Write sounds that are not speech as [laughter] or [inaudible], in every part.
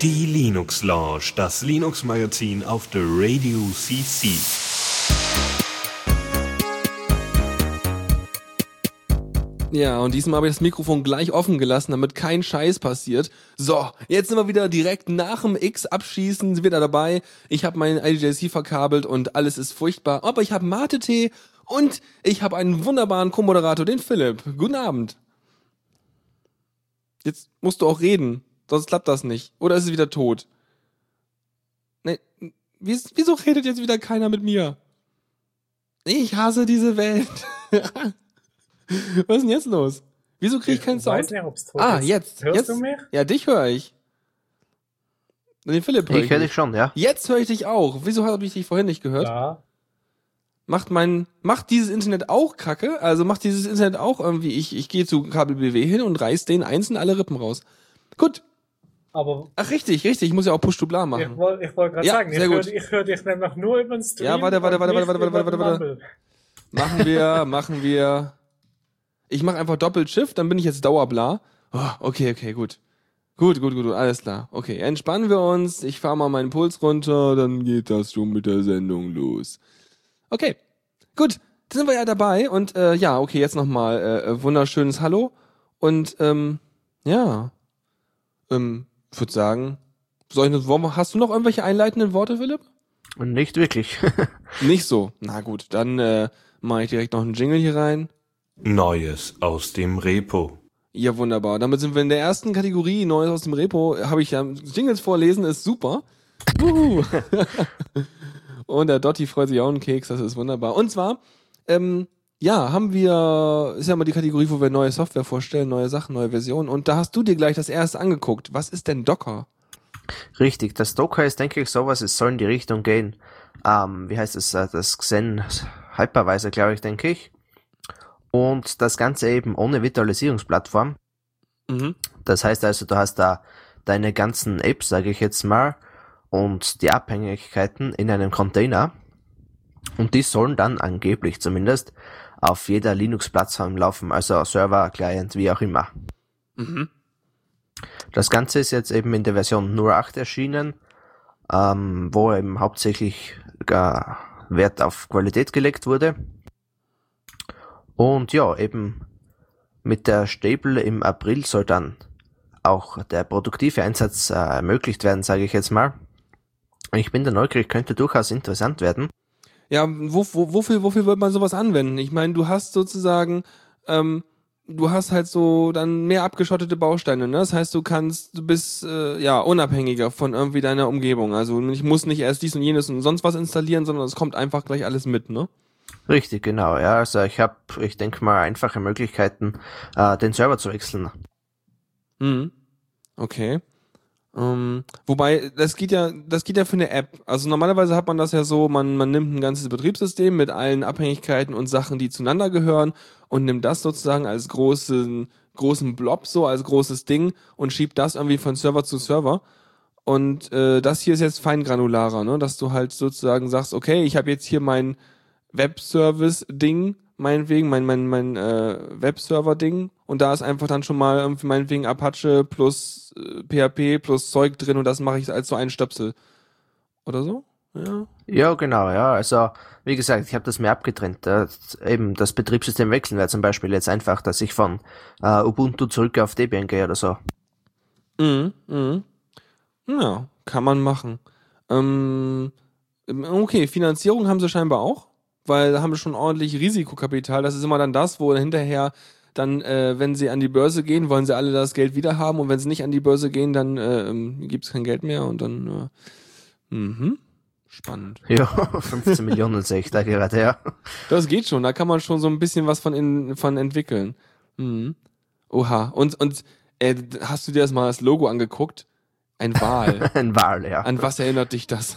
Die Linux Lounge, das Linux Magazin auf der Radio CC. Ja, und diesmal habe ich das Mikrofon gleich offen gelassen, damit kein Scheiß passiert. So, jetzt sind wir wieder direkt nach dem X abschießen, sind wieder dabei. Ich habe meinen IDJC verkabelt und alles ist furchtbar. Aber ich habe Mate-Tee und ich habe einen wunderbaren Co-Moderator, den Philipp. Guten Abend. Jetzt musst du auch reden, sonst klappt das nicht. Oder ist es wieder tot? Nee, wieso redet jetzt wieder keiner mit mir? Ich hasse diese Welt. [laughs] Was ist denn jetzt los? Wieso kriege ich keinen Sound? Weiß nicht, ob's tot ah, ist. jetzt. Hörst jetzt. du mich? Ja, dich höre ich. Den Philipp höre Ich höre nicht. dich schon, ja. Jetzt höre ich dich auch. Wieso habe ich dich vorhin nicht gehört? Ja. Macht mein, macht dieses Internet auch Kacke? Also macht dieses Internet auch irgendwie, ich, ich gehe zu Kabel BW hin und reiß den einzeln alle Rippen raus. Gut. Aber Ach, richtig, richtig. Ich muss ja auch Push-to-Bla ich machen. wollte ich wollt gerade Ja, sagen, ich höre ich hör dich nämlich nur über den Stream. Ja, warte, warte, warte, warte, warte, warte, warte. Mumble. Machen wir, [laughs] machen wir. Ich mache einfach Doppelshift, dann bin ich jetzt Dauerbla. Oh, okay, okay, gut. Gut, gut, gut, gut, alles klar. Okay, entspannen wir uns. Ich fahre mal meinen Puls runter, dann geht das schon mit der Sendung los. Okay, gut, da sind wir ja dabei und äh, ja, okay, jetzt nochmal äh, äh, wunderschönes Hallo und ähm, ja, ähm, ich würde sagen, soll ich, noch- hast du noch irgendwelche einleitenden Worte, Philipp? Und nicht wirklich. [laughs] Nicht so. Na gut, dann äh, mache ich direkt noch einen Jingle hier rein. Neues aus dem Repo. Ja, wunderbar. Damit sind wir in der ersten Kategorie, Neues aus dem Repo. Habe ich ja Jingles vorlesen, ist super. [laughs] Und der Dotti freut sich auch einen Keks, das ist wunderbar. Und zwar, ähm, ja, haben wir, ist ja mal die Kategorie, wo wir neue Software vorstellen, neue Sachen, neue Versionen. Und da hast du dir gleich das erste angeguckt. Was ist denn Docker? Richtig, das Docker ist, denke ich, sowas, es soll in die Richtung gehen. Ähm, wie heißt es, äh, das Xen Hypervisor, glaube ich, denke ich. Und das Ganze eben ohne Virtualisierungsplattform. Mhm. Das heißt also, du hast da deine ganzen Apps, sage ich jetzt mal, und die Abhängigkeiten in einem Container. Und die sollen dann angeblich zumindest auf jeder Linux-Plattform laufen, also Server, Client, wie auch immer. Mhm. Das Ganze ist jetzt eben in der Version 08 erschienen, ähm, wo eben hauptsächlich gar Wert auf Qualität gelegt wurde. Und ja, eben mit der Stable im April soll dann auch der produktive Einsatz äh, ermöglicht werden, sage ich jetzt mal. Ich bin da neugierig, könnte durchaus interessant werden. Ja, wo, wo, wofür, wofür wird man sowas anwenden? Ich meine, du hast sozusagen, ähm, du hast halt so dann mehr abgeschottete Bausteine, ne? Das heißt, du kannst, du bist äh, ja unabhängiger von irgendwie deiner Umgebung. Also ich muss nicht erst dies und jenes und sonst was installieren, sondern es kommt einfach gleich alles mit, ne? Richtig, genau. Ja, also ich habe, ich denke mal, einfache Möglichkeiten, äh, den Server zu wechseln. Mhm. Okay. Ähm, wobei, das geht ja, das geht ja für eine App. Also normalerweise hat man das ja so, man, man nimmt ein ganzes Betriebssystem mit allen Abhängigkeiten und Sachen, die zueinander gehören und nimmt das sozusagen als großen, großen Blob so, als großes Ding und schiebt das irgendwie von Server zu Server. Und äh, das hier ist jetzt feingranularer, ne? Dass du halt sozusagen sagst, okay, ich habe jetzt hier mein Webservice-Ding, meinetwegen, mein, mein, mein äh, Webserver-Ding und da ist einfach dann schon mal irgendwie meinetwegen Apache plus äh, PHP plus Zeug drin und das mache ich als so einen Stöpsel. Oder so? Ja. Ja, genau, ja. Also, wie gesagt, ich habe das mir abgetrennt. Äh, eben das Betriebssystem wechseln wäre zum Beispiel jetzt einfach, dass ich von äh, Ubuntu zurück auf Debian gehe oder so. Mhm, mhm. Ja, kann man machen. Ähm, okay, Finanzierung haben sie scheinbar auch, weil da haben sie schon ordentlich Risikokapital. Das ist immer dann das, wo hinterher dann, äh, wenn sie an die Börse gehen, wollen sie alle das Geld wieder haben und wenn sie nicht an die Börse gehen, dann äh, ähm, gibt es kein Geld mehr und dann, äh, mhm. Spannend. Ja, [laughs] 15 Millionen sehe ich da gerade, ja. Das geht schon, da kann man schon so ein bisschen was von, in, von entwickeln. Mhm. Oha. Und, und äh, hast du dir das mal das Logo angeguckt? Ein Wal. [laughs] Ein Wal, ja. An was erinnert dich das?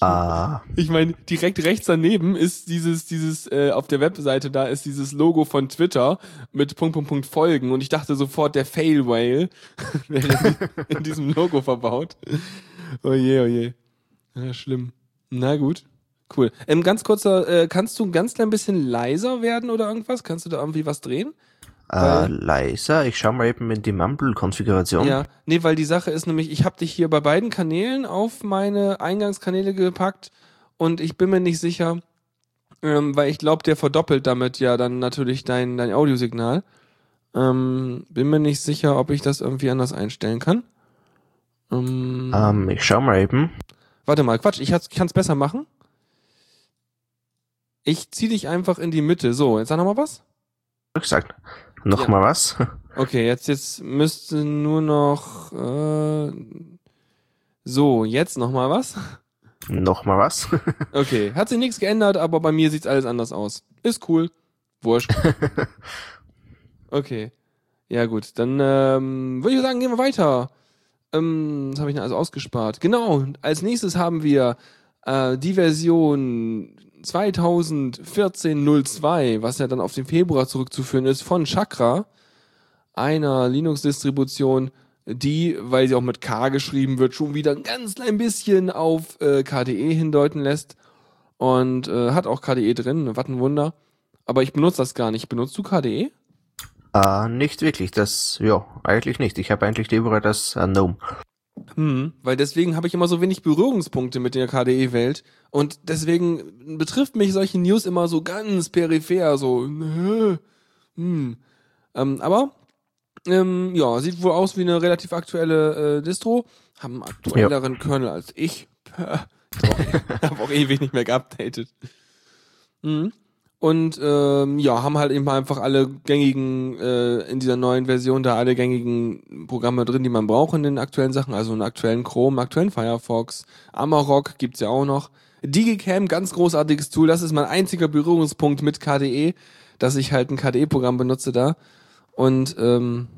Ah, Ich meine, direkt rechts daneben ist dieses, dieses, äh, auf der Webseite da ist dieses Logo von Twitter mit Punkt, Punkt, Punkt Folgen und ich dachte sofort, der Fail Whale [laughs] wäre in, in diesem Logo verbaut. Oh je, oh je. Ja, schlimm. Na gut. Cool. Ähm, ganz kurzer, äh, kannst du ein ganz klein bisschen leiser werden oder irgendwas? Kannst du da irgendwie was drehen? Äh, leiser. Ich schau mal eben in die Mumble-Konfiguration. Ja, nee, weil die Sache ist nämlich, ich habe dich hier bei beiden Kanälen auf meine Eingangskanäle gepackt und ich bin mir nicht sicher, ähm, weil ich glaube, der verdoppelt damit ja dann natürlich dein, dein Audiosignal. Ähm, bin mir nicht sicher, ob ich das irgendwie anders einstellen kann. Ähm, Ähm, ich schau mal eben. Warte mal, Quatsch, ich kann es besser machen. Ich zieh dich einfach in die Mitte. So, jetzt sag noch mal was. Ich sag noch Ja. mal was. Okay, jetzt, jetzt müsste nur noch. Äh, so, jetzt noch mal was. noch mal was. [laughs] Okay, hat sich nichts geändert, aber bei mir sieht's alles anders aus. Ist cool. Wurscht. [laughs] Okay. Ja gut, dann ähm, würde ich sagen, gehen wir weiter. Ähm, was habe ich denn also ausgespart? Genau, als nächstes haben wir äh, die Version 2014.02, was ja dann auf den Februar zurückzuführen ist, von Chakra, einer Linux-Distribution, die, weil sie auch mit K geschrieben wird, schon wieder ein ganz klein bisschen auf äh, KDE hindeuten lässt. Und äh, hat auch KDE drin, was ein Wunder. Aber ich benutze das gar nicht. Benutzt du KDE? äh, nicht wirklich. Das, ja, eigentlich nicht. Ich habe eigentlich lieber das äh, GNOME. Hm, weil deswegen habe ich immer so wenig Berührungspunkte mit der KDE-Welt. Und deswegen betrifft mich solche News immer so ganz peripher, so, hm. Ähm, aber, ähm, ja, sieht wohl aus wie eine relativ aktuelle äh, Distro. Haben einen aktuelleren Kernel als ich. [laughs] Ich habe auch ewig nicht mehr geupdatet. Mhm. Und ähm, ja, haben halt eben einfach alle gängigen, äh, in dieser neuen Version da alle gängigen Programme drin, die man braucht in den aktuellen Sachen, also einen aktuellen Chrome, aktuellen Firefox, Amarok gibt's ja auch noch. Digicam, ganz großartiges Tool, das ist mein einziger Berührungspunkt mit KDE, dass ich halt ein KDE-Programm benutze da. Und ähm,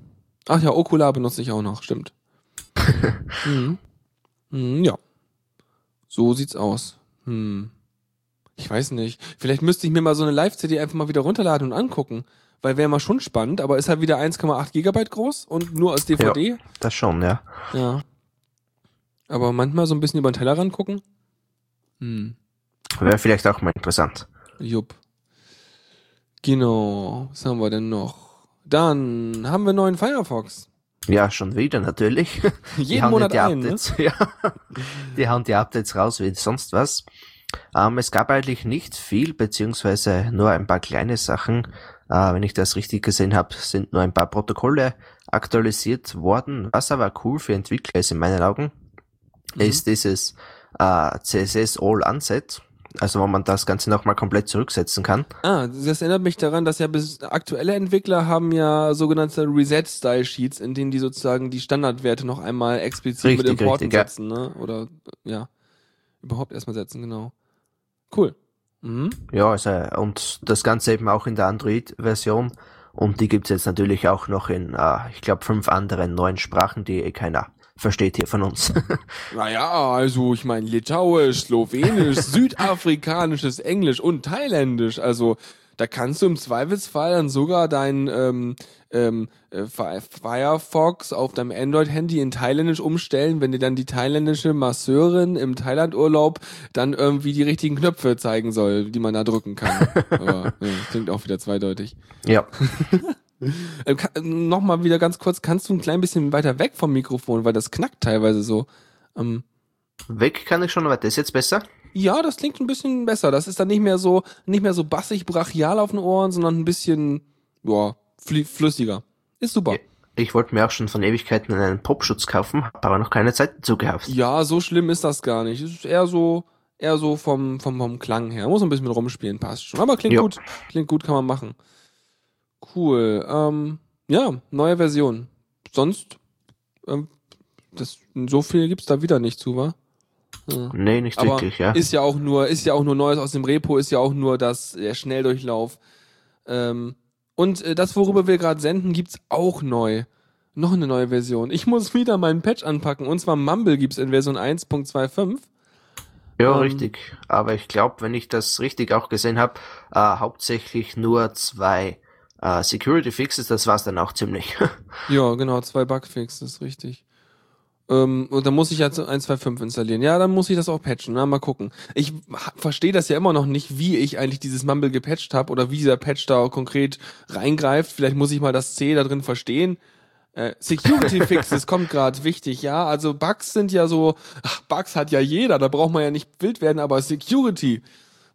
ach ja, Okular benutze ich auch noch, stimmt. [laughs] mhm. Mhm, ja. So sieht's aus. Hm. Ich weiß nicht. Vielleicht müsste ich mir mal so eine Live-CD einfach mal wieder runterladen und angucken. Weil wäre mal schon spannend, aber ist halt wieder 1,8 Gigabyte groß und nur als DVD. Das schon, ja. Ja. Aber manchmal so ein bisschen über den Tellerrand gucken. Hm. Wäre vielleicht auch mal interessant. Jupp. Genau. Was haben wir denn noch? Dann haben wir einen neuen Firefox. Ja, schon wieder natürlich. [laughs] Die Jeden Monat die ein, ne? Updates, [laughs] ja. Die hauen die Updates raus wie sonst was. Ähm, es gab eigentlich nicht viel, beziehungsweise nur ein paar kleine Sachen. Äh, wenn ich das richtig gesehen habe, sind nur ein paar Protokolle aktualisiert worden. Was aber cool für Entwickler ist in meinen Augen, Mhm. ist dieses äh, CSS All Unset. Also wo man das Ganze nochmal komplett zurücksetzen kann. Ah, das erinnert mich daran, dass ja bis aktuelle Entwickler haben ja sogenannte Reset-Style-Sheets, in denen die sozusagen die Standardwerte noch einmal explizit mit Richtig, Importen richtig, ja. setzen, ne? Oder ja, überhaupt erstmal setzen, genau. Cool. Mhm. Ja, also, und das Ganze eben auch in der Android-Version. Und die gibt's jetzt natürlich auch noch in, äh, ich glaube, fünf anderen neuen Sprachen, die eh keiner versteht hier von uns. [laughs] Naja, also ich meine Litauisch, Slowenisch, [laughs] Südafrikanisches, Englisch und Thailändisch. Also da kannst du im Zweifelsfall dann sogar dein ähm, ähm, äh, Fi- Firefox auf deinem Android-Handy in Thailändisch umstellen, wenn dir dann die thailändische Masseurin im Thailand-Urlaub dann irgendwie die richtigen Knöpfe zeigen soll, die man da drücken kann. [laughs] Aber ja, klingt auch wieder zweideutig. ja, [laughs] Ähm, Nochmal wieder ganz kurz, kannst du ein klein bisschen weiter weg vom Mikrofon, weil das knackt teilweise so. Ähm, weg kann ich schon, aber das ist jetzt besser. Ja, das klingt ein bisschen besser. Das ist dann nicht mehr so, nicht mehr so bassig, brachial auf den Ohren, sondern ein bisschen, ja, fl flüssiger. Ist super. Ich wollte mir auch schon von Ewigkeiten einen Popschutz kaufen, habe aber noch keine Zeit dazu gehabt. Ja, so schlimm ist das gar nicht. Es ist eher so, eher so vom, vom, vom Klang her. Muss ein bisschen mit rumspielen, passt schon. Aber klingt Ja. gut. Klingt gut, kann man machen. Cool. Ähm, ja, neue Version. Sonst, ähm, das, so viel gibt's da wieder nicht zu, wa? Ja. Nee, nicht Aber wirklich, ja. ist ja auch nur, ist ja auch nur Neues aus dem Repo, ist ja auch nur das der Schnelldurchlauf. Ähm, und äh, das, worüber wir gerade senden, gibt's auch neu. Noch eine neue Version. Ich muss wieder meinen Patch anpacken. Und zwar Mumble gibt's in Version 1.25. ja, ähm, richtig. Aber ich glaube, wenn ich das richtig auch gesehen habe, äh, hauptsächlich nur zwei äh, Security Fixes, das war's dann auch ziemlich. [laughs] Ja, genau, zwei Bugfixes, richtig. Ähm, und dann muss ich jetzt 1.2.5 installieren. Ja, dann muss ich das auch patchen. Na, mal gucken. Ich verstehe das ja immer noch nicht, wie ich eigentlich dieses Mumble gepatcht habe oder wie dieser Patch da konkret reingreift. Vielleicht muss ich mal das C da drin verstehen. Äh, Security [laughs] Fixes kommt gerade wichtig, ja. Also Bugs sind ja so, ach, Bugs hat ja jeder, da braucht man ja nicht wild werden, aber Security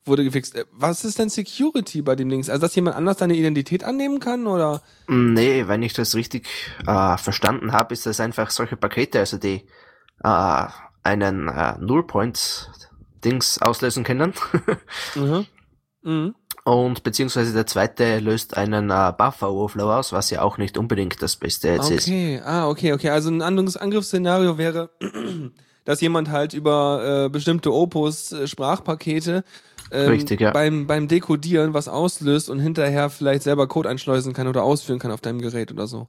wurde gefixt. Äh, Was ist denn Security bei dem Dings? Also, dass jemand anders deine Identität annehmen kann oder? Nee, wenn ich das richtig äh, verstanden habe, ist das einfach solche Pakete, also die äh, einen äh, Nullpoint-Dings auslösen können. [laughs] Mhm. Mhm. Und beziehungsweise der zweite löst einen äh, Buffer-Overflow aus, was ja auch nicht unbedingt das Beste jetzt ist. Okay, ah, okay, okay. Also ein anderes Angriffsszenario wäre, [clears throat] dass jemand halt über äh, bestimmte Opus-Sprachpakete ähm, Richtig, ja. beim, beim Dekodieren was auslöst und hinterher vielleicht selber Code einschleusen kann oder ausführen kann auf deinem Gerät oder so.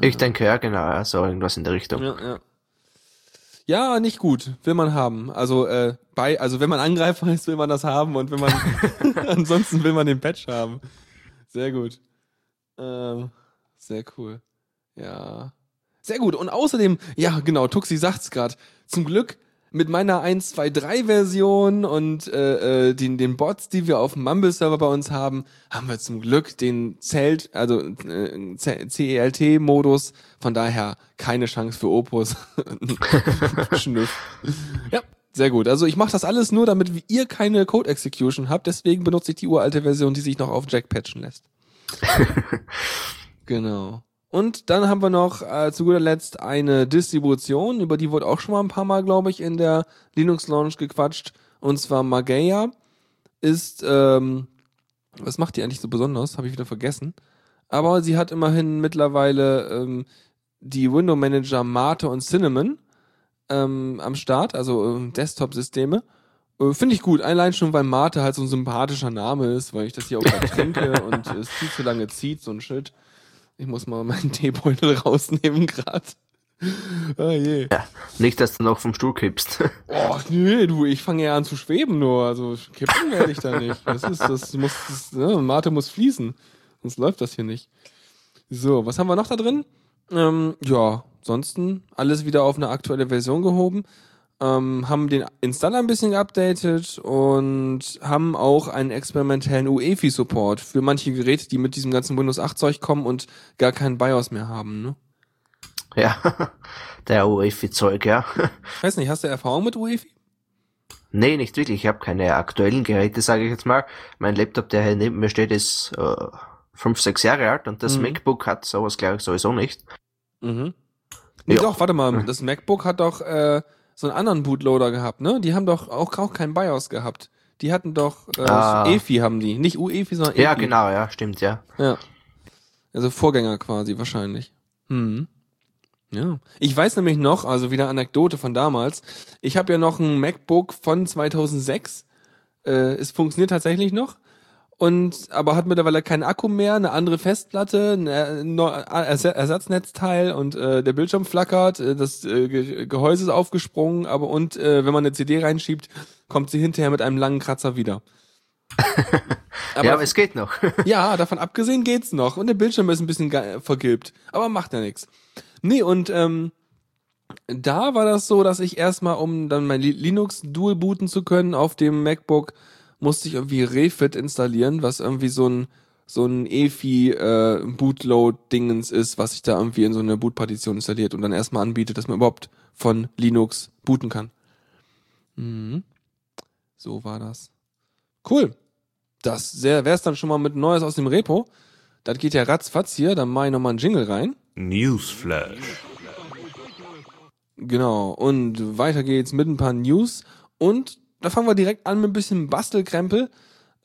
Ich denke, ja, genau, ja, so irgendwas in der Richtung. Ja, ja. Ja, nicht gut, will man haben. Also äh, bei, also wenn man Angreifer [laughs] ist, will man das haben und wenn man [laughs] ansonsten will man den Patch haben. Sehr gut. Ähm, sehr cool. Ja. Sehr gut. Und außerdem, ja, genau, Tuxi sagt's grad. Zum Glück mit meiner 1.2.3-Version und äh, äh, den, den Bots, die wir auf dem Mumble-Server bei uns haben, haben wir zum Glück den Zelt, also äh, CELT-Modus. Von daher keine Chance für Opus. [laughs] Schnüff. Ja, sehr gut. Also ich mache das alles nur, damit ihr keine Code-Execution habt. Deswegen benutze ich die uralte Version, die sich noch auf Jack patchen lässt. [laughs] genau. Und dann haben wir noch äh, zu guter Letzt eine Distribution, über die wurde auch schon mal ein paar Mal, glaube ich, in der Linux Launch gequatscht. Und zwar Mageia ist, ähm, was macht die eigentlich so besonders? Habe ich wieder vergessen. Aber sie hat immerhin mittlerweile ähm, die Window Manager Mate und Cinnamon ähm, am Start, also ähm, Desktop-Systeme. Äh, Finde ich gut, allein schon, weil Mate halt so ein sympathischer Name ist, weil ich das hier auch [laughs] gerade trinke und es viel zu lange zieht, so ein Shit. Ich muss mal meinen [laughs] Teebeutel rausnehmen gerade. Ah je. Ja, nicht, dass du noch vom Stuhl kippst. [laughs] Oh, nee, du, ich fange ja an zu schweben nur. Also kippen werde ich da nicht. Das ist, das muss, das, ne, Mate muss fließen. Sonst läuft das hier nicht. So, was haben wir noch da drin? Ähm, ja, ansonsten alles wieder auf eine aktuelle Version gehoben. Ähm, haben den Installer ein bisschen geupdatet und haben auch einen experimentellen UEFI-Support für manche Geräte, die mit diesem ganzen Windows 8 Zeug kommen und gar keinen BIOS mehr haben. Ne? ja, [laughs] der UEFI-Zeug, ja. Ich weiß nicht, hast du Erfahrung mit UEFI? Nee, nicht wirklich. Ich habe keine aktuellen Geräte, sage ich jetzt mal. Mein Laptop, der hier neben mir steht, ist äh, fünf, sechs Jahre alt und das Mhm. MacBook hat sowas, glaube ich, sowieso nicht. Mhm. Nee, Ja. doch, warte mal, [laughs] das MacBook hat doch äh, so einen anderen Bootloader gehabt, ne? Die haben doch auch, auch kein BIOS gehabt. Die hatten doch äh, Ah. EFI haben die, nicht UEFI, sondern EFI. Ja, genau, ja, stimmt, ja. Ja. Also Vorgänger quasi wahrscheinlich. Hm. Ja. Ich weiß nämlich noch, also wieder Anekdote von damals. Ich habe ja noch ein MacBook von 2006. Äh, es funktioniert tatsächlich noch. Und aber hat mittlerweile keinen Akku mehr, eine andere Festplatte, ein äh, Ersa- Ersatznetzteil und äh, der Bildschirm flackert, äh, das äh, Ge Gehäuse ist aufgesprungen, aber und äh, wenn man eine CD reinschiebt, kommt sie hinterher mit einem langen Kratzer wieder. [laughs] ja, aber es geht noch. [laughs] Ja, davon abgesehen geht's noch. Und der Bildschirm ist ein bisschen vergilbt. Aber macht ja nichts. Nee, und ähm, da war das so, dass ich erstmal, um dann mein Li- Linux dual booten zu können auf dem MacBook, musste ich irgendwie Refit installieren, was irgendwie so ein so ein EFI äh, Bootload-Dingens ist, was sich da irgendwie in so eine Bootpartition installiert und dann erstmal anbietet, dass man überhaupt von Linux booten kann. Mhm. So war das. Cool. Das sehr wär's dann schon mal mit Neues aus dem Repo. Das geht ja ratzfatz hier, dann mache ich nochmal einen Jingle rein. Newsflash. Genau. Und weiter geht's mit ein paar News. Und da fangen wir direkt an mit ein bisschen Bastelkrempel.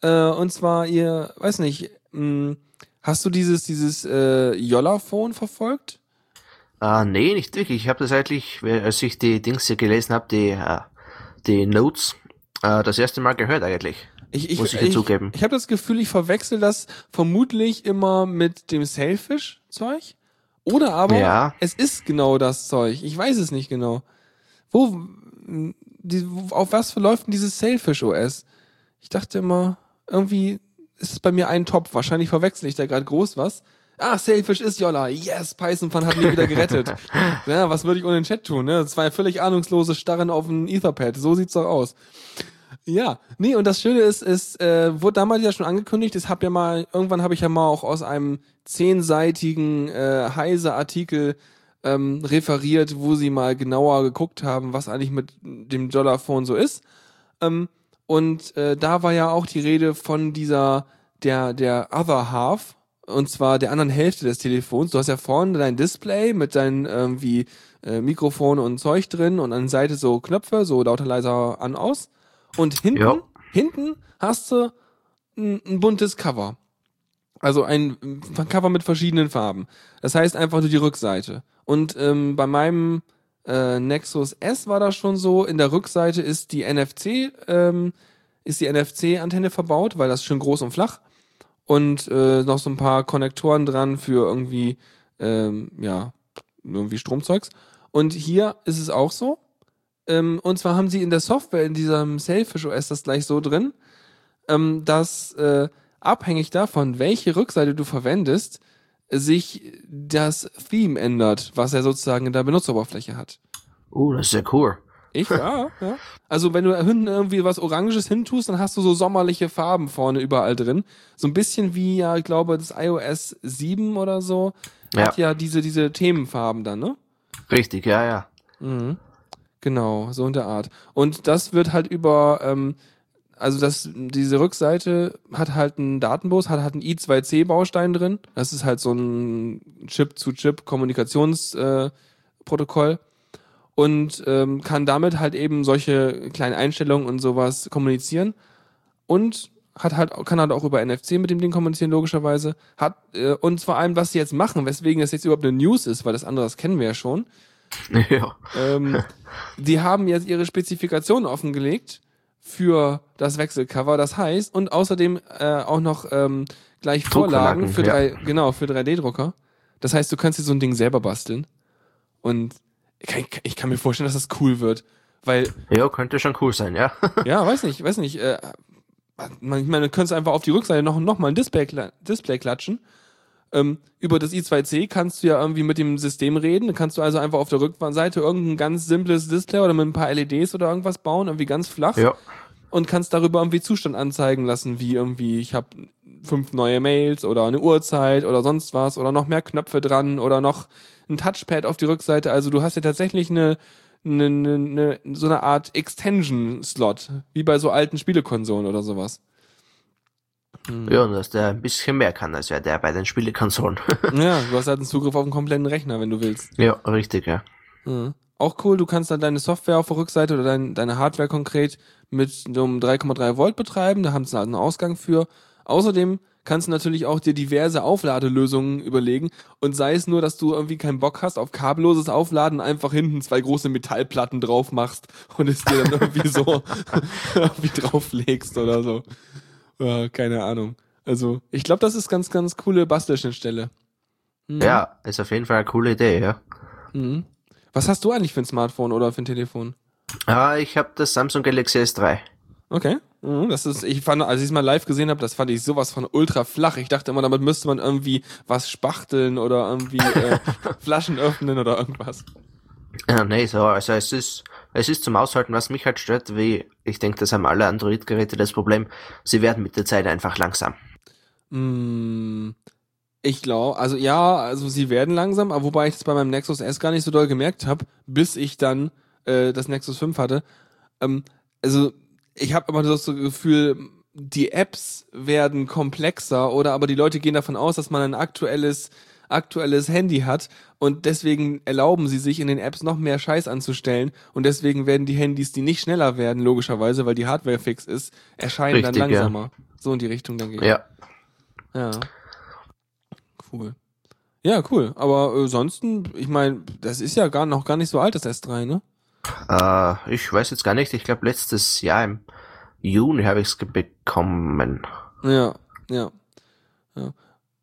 Äh, und zwar, ihr, weiß nicht, mh, hast du dieses, dieses äh, Yolla-Phone verfolgt? Ah, nee, nicht wirklich. Ich habe das eigentlich, als ich die Dings hier gelesen habe, die, äh, die Notes, äh, das erste Mal gehört eigentlich. Ich, ich, Muss ich ich, zugeben. Ich habe das Gefühl, ich verwechsel das vermutlich immer mit dem Sailfish-Zeug. Oder aber Ja. es ist genau das Zeug. Ich weiß es nicht genau. Wo, m, die, auf was verläuft denn dieses Sailfish OS? Ich dachte immer, irgendwie ist es bei mir ein Topf. Wahrscheinlich verwechsel ich da gerade groß was. Ah, Sailfish ist Jolla. Yes, Python hat mich wieder gerettet. [laughs] ja, was würde ich ohne den Chat tun, ne? Zwei völlig ahnungslose Starren auf ein Etherpad. So sieht's doch aus. Ja, nee, und das Schöne ist, es äh, wurde damals ja schon angekündigt, ich habe ja mal, irgendwann habe ich ja mal auch aus einem zehnseitigen äh, Heise-Artikel ähm, referiert, wo sie mal genauer geguckt haben, was eigentlich mit dem Dollarphone so ist. Ähm, und äh, da war ja auch die Rede von dieser, der, der Other Half, und zwar der anderen Hälfte des Telefons. Du hast ja vorne dein Display mit deinen irgendwie äh, Mikrofon und Zeug drin und an der Seite so Knöpfe, so lauter leiser an aus. Und hinten, Ja. hinten hast du ein, ein buntes Cover. Also ein, Cover mit verschiedenen Farben. Das heißt einfach nur die Rückseite. Und ähm, bei meinem äh, Nexus S war das schon so. In der Rückseite ist die NFC, ähm, ist die NFC-Antenne verbaut, weil das schön groß und flach. Und äh, noch so ein paar Konnektoren dran für irgendwie, ähm, ja, irgendwie Stromzeugs. Und hier ist es auch so. Ähm, und zwar haben sie in der Software, in diesem Selfish OS das gleich so drin, ähm, dass äh, abhängig davon, welche Rückseite du verwendest, sich das Theme ändert, was er sozusagen in der Benutzeroberfläche hat. Uh, das ist ja cool. Ich, ja, ja. Also wenn du hinten irgendwie was Oranges hintust, dann hast du so sommerliche Farben vorne überall drin. So ein bisschen wie, ja, ich glaube, das iOS 7 oder so hat ja diese, diese Themenfarben dann, ne? Richtig, ja, ja. Mhm. Genau, so in der Art. Und das wird halt über, ähm, also das, diese Rückseite hat halt einen Datenbus, hat halt einen I2C-Baustein drin. Das ist halt so ein Chip-zu-Chip-Kommunikationsprotokoll. Äh, und ähm, kann damit halt eben solche kleinen Einstellungen und sowas kommunizieren. Und hat halt, kann halt auch über NFC mit dem Ding kommunizieren, logischerweise. Hat, äh, und vor allem, was sie jetzt machen, weswegen das jetzt überhaupt eine News ist, weil das andere, das kennen wir ja schon. [laughs] ja. Ähm, die haben jetzt ihre Spezifikationen offengelegt für das Wechselcover. Das heißt, und außerdem äh, auch noch ähm, gleich Vorlagen Druckanlagen, für ja. drei, genau, für 3D-Drucker. Das heißt, du kannst dir so ein Ding selber basteln. Und ich kann, ich kann mir vorstellen, dass das cool wird. Weil, Ja, könnte schon cool sein, ja. [laughs] ja, weiß nicht, weiß nicht, äh, man, ich meine, du könntest einfach auf die Rückseite noch, noch mal ein Display, Display klatschen. Ähm, über das i2C kannst du ja irgendwie mit dem System reden. Dann kannst du also einfach auf der Rückseite irgendein ganz simples Display oder mit ein paar LEDs oder irgendwas bauen, irgendwie ganz flach. ja. Und kannst darüber irgendwie Zustand anzeigen lassen, wie irgendwie, ich habe fünf neue Mails oder eine Uhrzeit oder sonst was oder noch mehr Knöpfe dran oder noch ein Touchpad auf die Rückseite. Also du hast ja tatsächlich eine, eine, eine, eine so eine Art Extension-Slot, wie bei so alten Spielekonsolen oder sowas. Ja, und dass der ein bisschen mehr kann als ja der bei den Spielekonsolen. [laughs] Ja, du hast halt einen Zugriff auf einen kompletten Rechner, wenn du willst. ja, richtig, ja. Mhm. Auch cool, du kannst dann deine Software auf der Rückseite oder dein, deine Hardware konkret mit einem 3,3 Volt betreiben, da haben sie halt einen Ausgang für. Außerdem kannst du natürlich auch dir diverse Aufladelösungen überlegen und sei es nur, dass du irgendwie keinen Bock hast auf kabelloses Aufladen, einfach hinten zwei große Metallplatten drauf machst und es dir dann [laughs] irgendwie so [laughs] irgendwie drauflegst oder so. Ja, keine Ahnung. Also, ich glaube, das ist ganz, ganz coole Bastelschnittstelle. Mhm. Ja, ist auf jeden Fall eine coole Idee, ja. Mhm. Was hast du eigentlich für ein Smartphone oder für ein Telefon? Ah, ich habe das Samsung Galaxy S3. Okay. Mhm, das ist, ich fand, als ich es mal live gesehen habe, das fand ich sowas von ultra flach. Ich dachte immer, damit müsste man irgendwie was spachteln oder irgendwie äh, [laughs] Flaschen öffnen oder irgendwas. Ja, nee, so, also es ist, es ist zum Aushalten, was mich halt stört, wie, ich denke, das haben alle Android-Geräte das Problem, sie werden mit der Zeit einfach langsam. Mm, ich glaube, also ja, also sie werden langsam, aber wobei ich das bei meinem Nexus S gar nicht so doll gemerkt habe, bis ich dann äh, das Nexus 5 hatte. Ähm, also ich habe immer das Gefühl, die Apps werden komplexer oder aber die Leute gehen davon aus, dass man ein aktuelles aktuelles Handy hat und deswegen erlauben sie sich in den Apps noch mehr Scheiß anzustellen und deswegen werden die Handys, die nicht schneller werden, logischerweise, weil die Hardware fix ist, erscheinen Richtig, dann ja. langsamer. So in die Richtung dann gehen. Ja, Ja. Cool. Ja, cool. Aber äh, ansonsten, ich meine, das ist ja gar noch gar nicht so alt, das S3, ne? äh, ich weiß jetzt gar nicht, ich glaube letztes Jahr im Juni habe ich es bekommen. Ja, ja. Ja.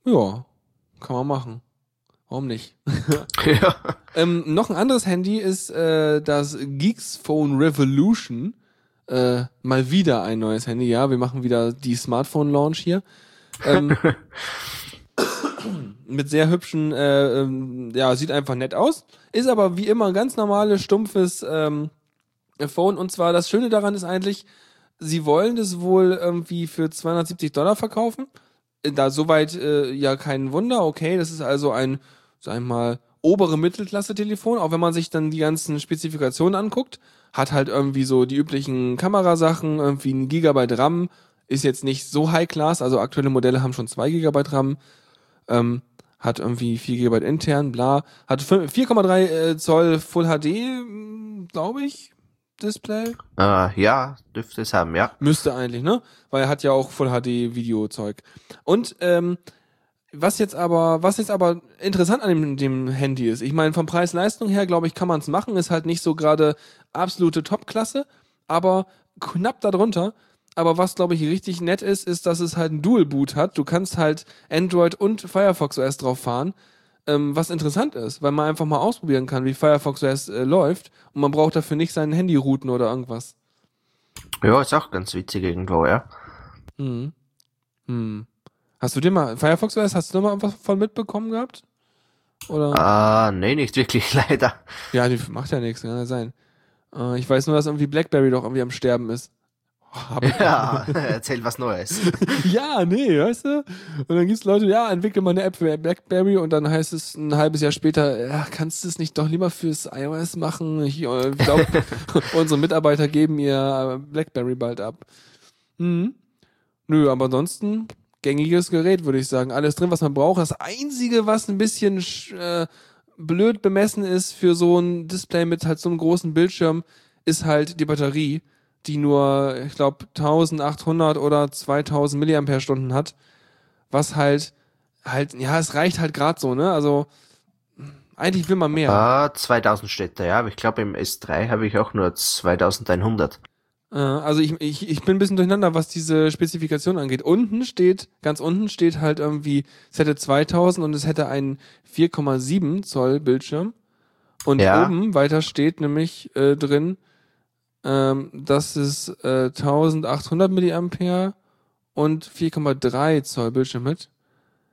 Ja, kann man machen. Warum nicht? [laughs] [laughs] ja. ähm, noch ein anderes Handy ist äh, das Geeks Phone Revolution. Äh, mal wieder ein neues Handy. Ja, wir machen wieder die Smartphone-Launch hier. Ähm, [laughs] mit sehr hübschen, äh, ähm, ja, sieht einfach nett aus. Ist aber wie immer ein ganz normales, stumpfes ähm, Phone. Und zwar das Schöne daran ist eigentlich, sie wollen das wohl irgendwie für 270 Dollar verkaufen. Da soweit äh, ja kein Wunder. Okay, das ist also ein, sag ich mal, obere Mittelklasse-Telefon. Auch wenn man sich dann die ganzen Spezifikationen anguckt, hat halt irgendwie so die üblichen Kamerasachen, irgendwie ein Gigabyte RAM. Ist jetzt nicht so High Class. Also aktuelle Modelle haben schon zwei Gigabyte RAM. Ähm, hat irgendwie 4 GB intern, bla. Hat 4,3 äh, Zoll Full HD, glaube ich, Display. Äh, ja, dürfte es haben, ja. Müsste eigentlich, ne? Weil er hat ja auch Full HD Videozeug. Und ähm, was jetzt aber, was jetzt aber interessant an dem, dem Handy ist, ich meine, vom Preis-Leistung her, glaube ich, kann man es machen, ist halt nicht so gerade absolute Top-Klasse, aber knapp darunter. Aber was, glaube ich, richtig nett ist, ist, dass es halt ein Dual-Boot hat. Du kannst halt Android und Firefox OS drauf fahren. Ähm, was interessant ist, weil man einfach mal ausprobieren kann, wie Firefox OS äh, läuft. Und man braucht dafür nicht sein Handy routen oder irgendwas. Ja, ist auch ganz witzig irgendwo, ja. Hm. Hm. Hast du dir mal, Firefox OS, hast du da mal was von mitbekommen gehabt? Oder? Ah, nee, nicht wirklich, [laughs] leider. Ja, die macht ja nichts, kann ja sein. Äh, ich weiß nur, dass irgendwie Blackberry doch irgendwie am Sterben ist. Hab ja, [laughs] erzähl was Neues. [laughs] ja, nee, weißt du? Und dann gibt's Leute, ja, entwickle mal eine App für Blackberry und dann heißt es ein halbes Jahr später, ja, kannst du es nicht doch lieber fürs iOS machen? Ich äh, glaube, [laughs] unsere Mitarbeiter geben ihr Blackberry bald ab. Mhm. Nö, aber ansonsten gängiges Gerät, würde ich sagen. Alles drin, was man braucht. Das Einzige, was ein bisschen äh, blöd bemessen ist für so ein Display mit halt so einem großen Bildschirm, ist halt die Batterie die nur, ich glaube, 1800 oder 2000 Milliampere-Stunden hat, was halt, halt, ja, es reicht halt gerade so, ne? Also, eigentlich will man mehr. Ah, 2000 steht da, ja, aber ich glaube, im S3 habe ich auch nur 2100. Äh, also ich, ich, ich bin ein bisschen durcheinander, was diese Spezifikation angeht. Unten steht, ganz unten steht halt irgendwie, es hätte 2000 und es hätte einen 4,7 Zoll Bildschirm. Und ja. oben weiter steht nämlich äh, drin, ähm, das ist äh, 1800 Milliampere und 4,3 Zoll Bildschirm mit.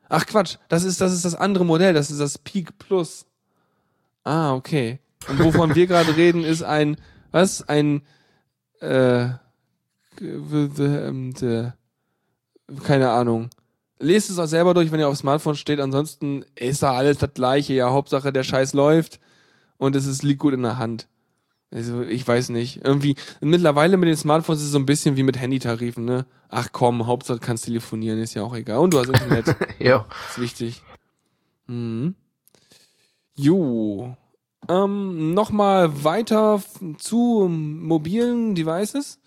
Ach Quatsch, das ist, das ist das andere Modell, das ist das Peak Plus. Ah, okay. Und wovon wir gerade reden, ist ein, was? Ein, äh, keine Ahnung. Lest es auch selber durch, wenn ihr auf Smartphone steht. Ansonsten ist da alles das gleiche. Ja, Hauptsache der Scheiß läuft und es ist, liegt gut in der Hand. Also, ich weiß nicht. Irgendwie, mittlerweile mit den Smartphones ist es so ein bisschen wie mit Handytarifen, ne? Ach komm, Hauptsache kannst telefonieren, ist ja auch egal. Und du hast Internet. [laughs] ja. Ist wichtig. Mhm. Jo. Ähm, Nochmal weiter zu mobilen Devices.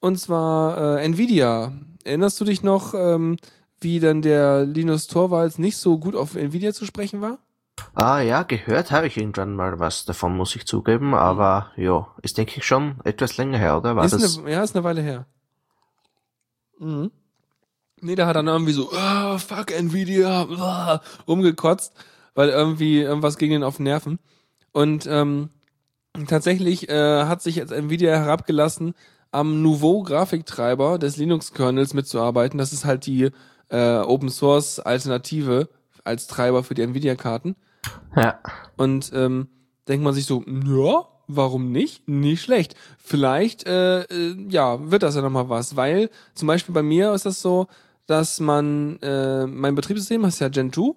Und zwar äh, Nvidia. Erinnerst du dich noch, ähm, wie dann der Linus Torvalds nicht so gut auf Nvidia zu sprechen war? Ah ja, gehört habe ich irgendwann mal was davon, muss ich zugeben, aber ja, ist denke ich schon etwas länger her, oder? War ist das? Eine, ja, ist eine Weile her. Mhm. Nee, da hat dann irgendwie so, oh, fuck Nvidia, blah, rumgekotzt, weil irgendwie irgendwas ging ihn auf den Nerven. Und ähm, tatsächlich äh, hat sich jetzt Nvidia herabgelassen, am Nouveau Grafiktreiber des Linux-Kernels mitzuarbeiten. Das ist halt die äh, Open Source Alternative als Treiber für die Nvidia-Karten. Ja. Und ähm, denkt man sich so, ja, warum nicht? Nicht schlecht. Vielleicht, äh, äh, ja, wird das ja nochmal was, weil zum Beispiel bei mir ist das so, dass man, äh, mein Betriebssystem ist ja Gen 2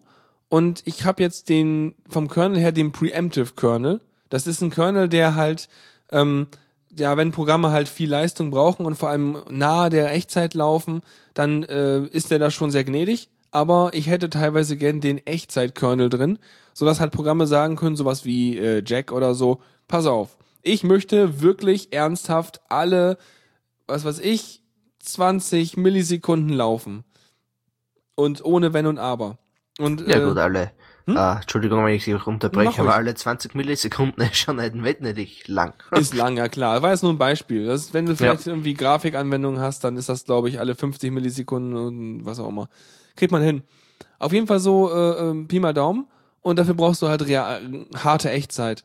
und ich habe jetzt den, vom Kernel her den Preemptive Kernel. Das ist ein Kernel, der halt, ähm, ja, wenn Programme halt viel Leistung brauchen und vor allem nahe der Echtzeit laufen, dann äh, ist der da schon sehr gnädig aber ich hätte teilweise gern den Echtzeit-Kernel drin, sodass halt Programme sagen können, sowas wie äh, Jack oder so, pass auf, ich möchte wirklich ernsthaft alle, was weiß ich, 20 Millisekunden laufen. Und ohne Wenn und Aber. Und, ja äh, gut, alle. Hm? Ah, Entschuldigung, wenn ich Sie unterbreche, aber alle 20 Millisekunden [laughs] ist schon ein wettnädig lang. Ist lang, ja klar. War jetzt nur ein Beispiel. Das ist, wenn du vielleicht ja. irgendwie Grafikanwendungen hast, dann ist das, glaube ich, alle 50 Millisekunden und was auch immer kriegt man hin. Auf jeden Fall so äh, äh, Pi mal Daumen und dafür brauchst du halt real, harte Echtzeit.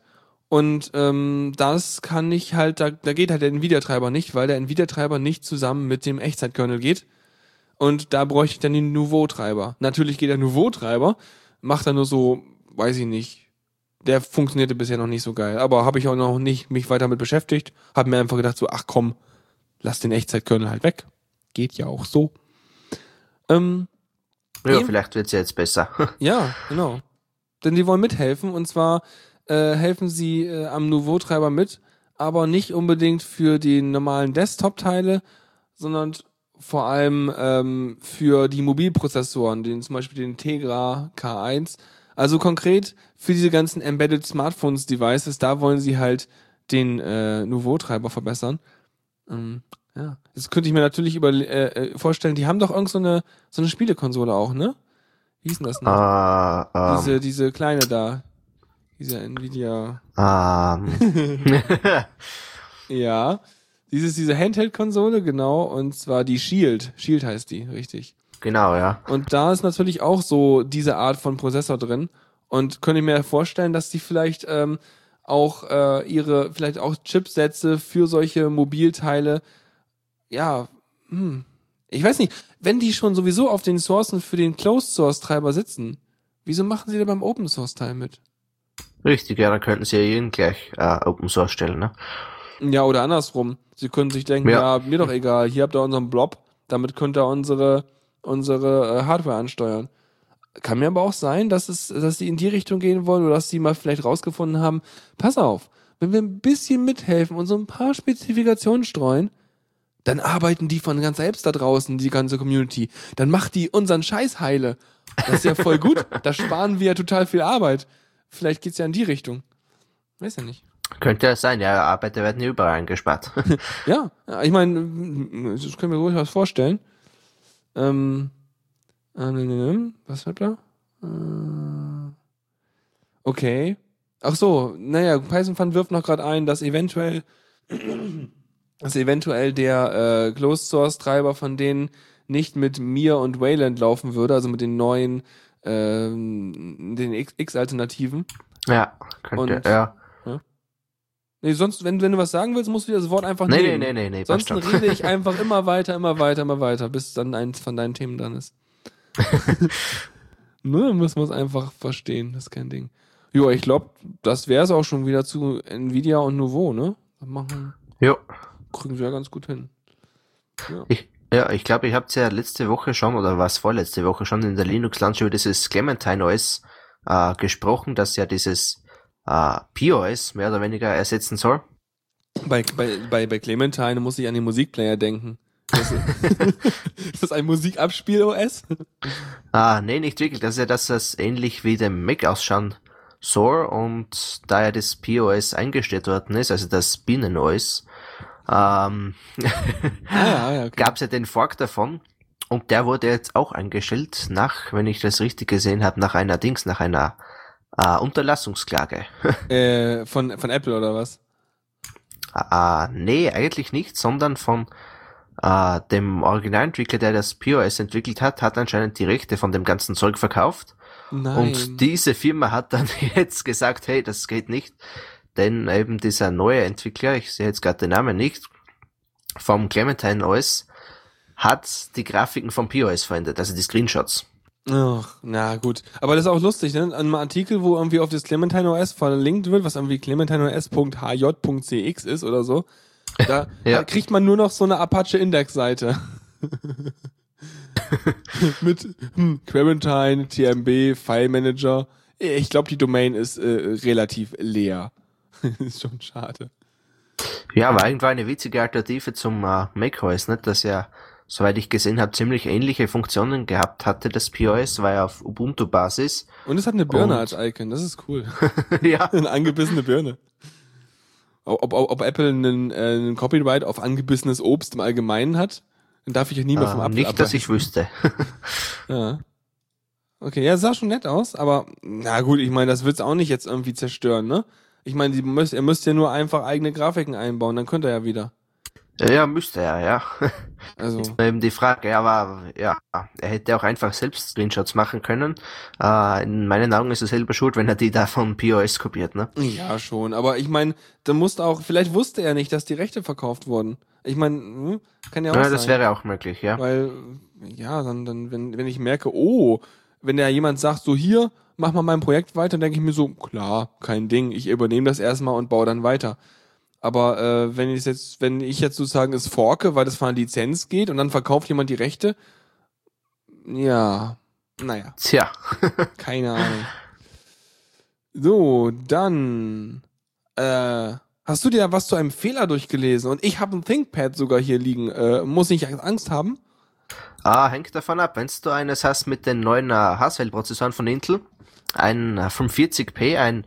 Und ähm, das kann nicht halt, da, da geht halt der Nvidia-Treiber nicht, weil der Nvidia-Treiber nicht zusammen mit dem Echtzeitkernel geht. Und da bräuchte ich dann den Nouveau-Treiber. Natürlich geht der Nouveau-Treiber, macht er nur so, weiß ich nicht. Der funktionierte bisher noch nicht so geil. Aber habe ich auch noch nicht mich weiter damit beschäftigt. Habe mir einfach gedacht, so, ach komm, lass den Echtzeitkernel halt weg. Geht ja auch so. Ähm, Ja, Eben. vielleicht wird's ja jetzt besser. [laughs] ja, genau. Denn die wollen mithelfen und zwar äh, helfen sie äh, am Nouveau-Treiber mit, aber nicht unbedingt für die normalen Desktop-Teile, sondern vor allem ähm, für die Mobilprozessoren, den zum Beispiel den Tegra K1. Also konkret für diese ganzen Embedded Smartphones Devices, da wollen sie halt den äh, Nouveau-Treiber verbessern. Ähm, ja, jetzt könnte ich mir natürlich über, äh, äh, vorstellen, die haben doch irgend so eine so eine Spielekonsole auch, ne? Wie hieß denn das noch? äh, ähm, Diese, diese kleine da. Diese Nvidia. ähm, [laughs] Ja. Dieses, diese Handheld-Konsole, genau. Und zwar die Shield. Shield heißt die, richtig. genau, ja. Und da ist natürlich auch so diese Art von Prozessor drin. Und könnte ich mir vorstellen, dass die vielleicht ähm, auch äh, ihre, vielleicht auch Chipsätze für solche Mobilteile, ja, hm, ich weiß nicht, wenn die schon sowieso auf den Sourcen für den Closed Source Treiber sitzen, wieso machen sie da beim Open Source Teil mit? Richtig, ja, da könnten sie ja jeden gleich äh, Open Source stellen, ne? Ja, oder andersrum. Sie können sich denken, ja, Ja. mir doch egal, hier habt ihr unseren Blob, damit könnt ihr unsere, unsere äh, Hardware ansteuern. Kann mir aber auch sein, dass es, dass sie in die Richtung gehen wollen oder dass sie mal vielleicht rausgefunden haben, pass auf, wenn wir ein bisschen mithelfen und so ein paar Spezifikationen streuen, dann arbeiten die von ganz selbst da draußen, die ganze Community. Dann macht die unseren Scheiß heile. Das ist ja voll gut. [laughs] Da sparen wir ja total viel Arbeit. Vielleicht geht's ja in die Richtung. Weiß ja nicht. Könnte ja sein, ja, Arbeiter werden überall eingespart. [laughs] Ja, ich meine, das können wir ruhig was vorstellen. Ähm, ähm, was hat er? Äh, okay. Ach so, naja, Python Fund wirft noch gerade ein, dass eventuell, dass eventuell der äh, Closed Source Treiber von denen nicht mit Mir und Wayland laufen würde, also mit den neuen, ähm, den X-Alternativen. ja, könnte, Und- ja. Nee, sonst, wenn, wenn du was sagen willst, musst du dir das Wort einfach Nee, nee, nehmen. nee, nee, nee, passt Sonst rede ich einfach immer weiter, immer weiter, immer weiter, bis dann eins von deinen Themen dran ist. [laughs] ne, muss man es einfach verstehen, das ist kein Ding. Jo, ich glaube, das wäre es auch schon wieder zu Nvidia und Nouveau, ne? Machen, Jo. Kriegen sie ja ganz gut hin. Ich, ja, ich glaube, ich habt ja letzte Woche schon, oder was vorletzte Woche schon in der Linux Launch über dieses Clementine OS äh, gesprochen, dass ja dieses äh, POS mehr oder weniger ersetzen soll. Bei, bei, bei, bei Clementine muss ich an den Musikplayer denken. Das ist, [laughs] ist das ein Musikabspiel-OS? Ah, nee, nicht wirklich. Das ist ja, dass das ähnlich wie dem Mac ausschauen soll und da ja das POS eingestellt worden ist, also das Binnen-OS, ähm, Ah, ja, okay. gab's ja den Fork davon und der wurde jetzt auch eingestellt nach, wenn ich das richtig gesehen habe, nach einer Dings, nach einer äh, Unterlassungsklage. [laughs] Äh, von, von Apple oder was? äh, nee, eigentlich nicht, sondern von äh, dem Originalentwickler, der das POS entwickelt hat, hat anscheinend die Rechte von dem ganzen Zeug verkauft. Nein. Und diese Firma hat dann [laughs] jetzt gesagt, hey, das geht nicht, denn eben dieser neue Entwickler, ich sehe jetzt gerade den Namen nicht, vom Clementine OS, hat die Grafiken vom POS verwendet, also die Screenshots. Ach, na gut. Aber das ist auch lustig, ne? Einem Artikel, wo irgendwie auf das Clementine OS verlinkt wird, was irgendwie clementineos.hj.cx ist oder so, da, [laughs] Ja. da kriegt man nur noch so eine Apache-Index-Seite. [laughs] Mit hm, Clementine, TMB, File Manager. Ich glaube, die Domain ist äh, relativ leer. [laughs] ist schon schade. Ja, war irgendwo eine witzige Alternative zum äh, macOS, nicht? Das ja, soweit ich gesehen habe, ziemlich ähnliche Funktionen gehabt hatte, das POS, war ja auf Ubuntu-Basis. Und es hat eine Birne Und- als Icon, das ist cool. [laughs] ja, [laughs] Eine angebissene Birne. Ob, ob, ob Apple einen, äh, einen Copyright auf angebissenes Obst im Allgemeinen hat, dann darf ich ja nie mehr vom äh, Apfel nicht, dass ich wüsste. Ja. Okay, ja, sah schon nett aus, aber na gut, ich meine, das wird's auch nicht jetzt irgendwie zerstören, ne? Ich meine, müsst, ihr müsst ja nur einfach eigene Grafiken einbauen, dann könnt ihr ja wieder. ja, müsste er, ja. [laughs] Also, Eben die Frage, aber ja, er hätte auch einfach selbst Screenshots machen können. Äh, in meinen Augen ist er selber schuld, wenn er die da von POS kopiert, ne? ja schon, aber ich meine, da musste auch, vielleicht wusste er nicht, dass die Rechte verkauft wurden. Ich meine, hm, kann ja auch Ja, sein. das wäre auch möglich, ja. Weil, ja, dann, dann wenn, wenn ich merke, oh, wenn da jemand sagt, so hier, mach mal mein Projekt weiter, denke ich mir so, klar, kein Ding, ich übernehme das erstmal und baue dann weiter. Aber äh, wenn ich jetzt, wenn ich jetzt sozusagen es forke, weil das von der Lizenz geht und dann verkauft jemand die Rechte, ja, naja, Tja. [laughs] keine Ahnung. So, dann äh, hast du dir was zu einem Fehler durchgelesen und ich habe ein ThinkPad sogar hier liegen. Äh, muss ich Angst haben? Ah, hängt davon ab. Wenn du eines hast mit den neuen äh, Haswell-Prozessoren von Intel, ein äh, 540p, ein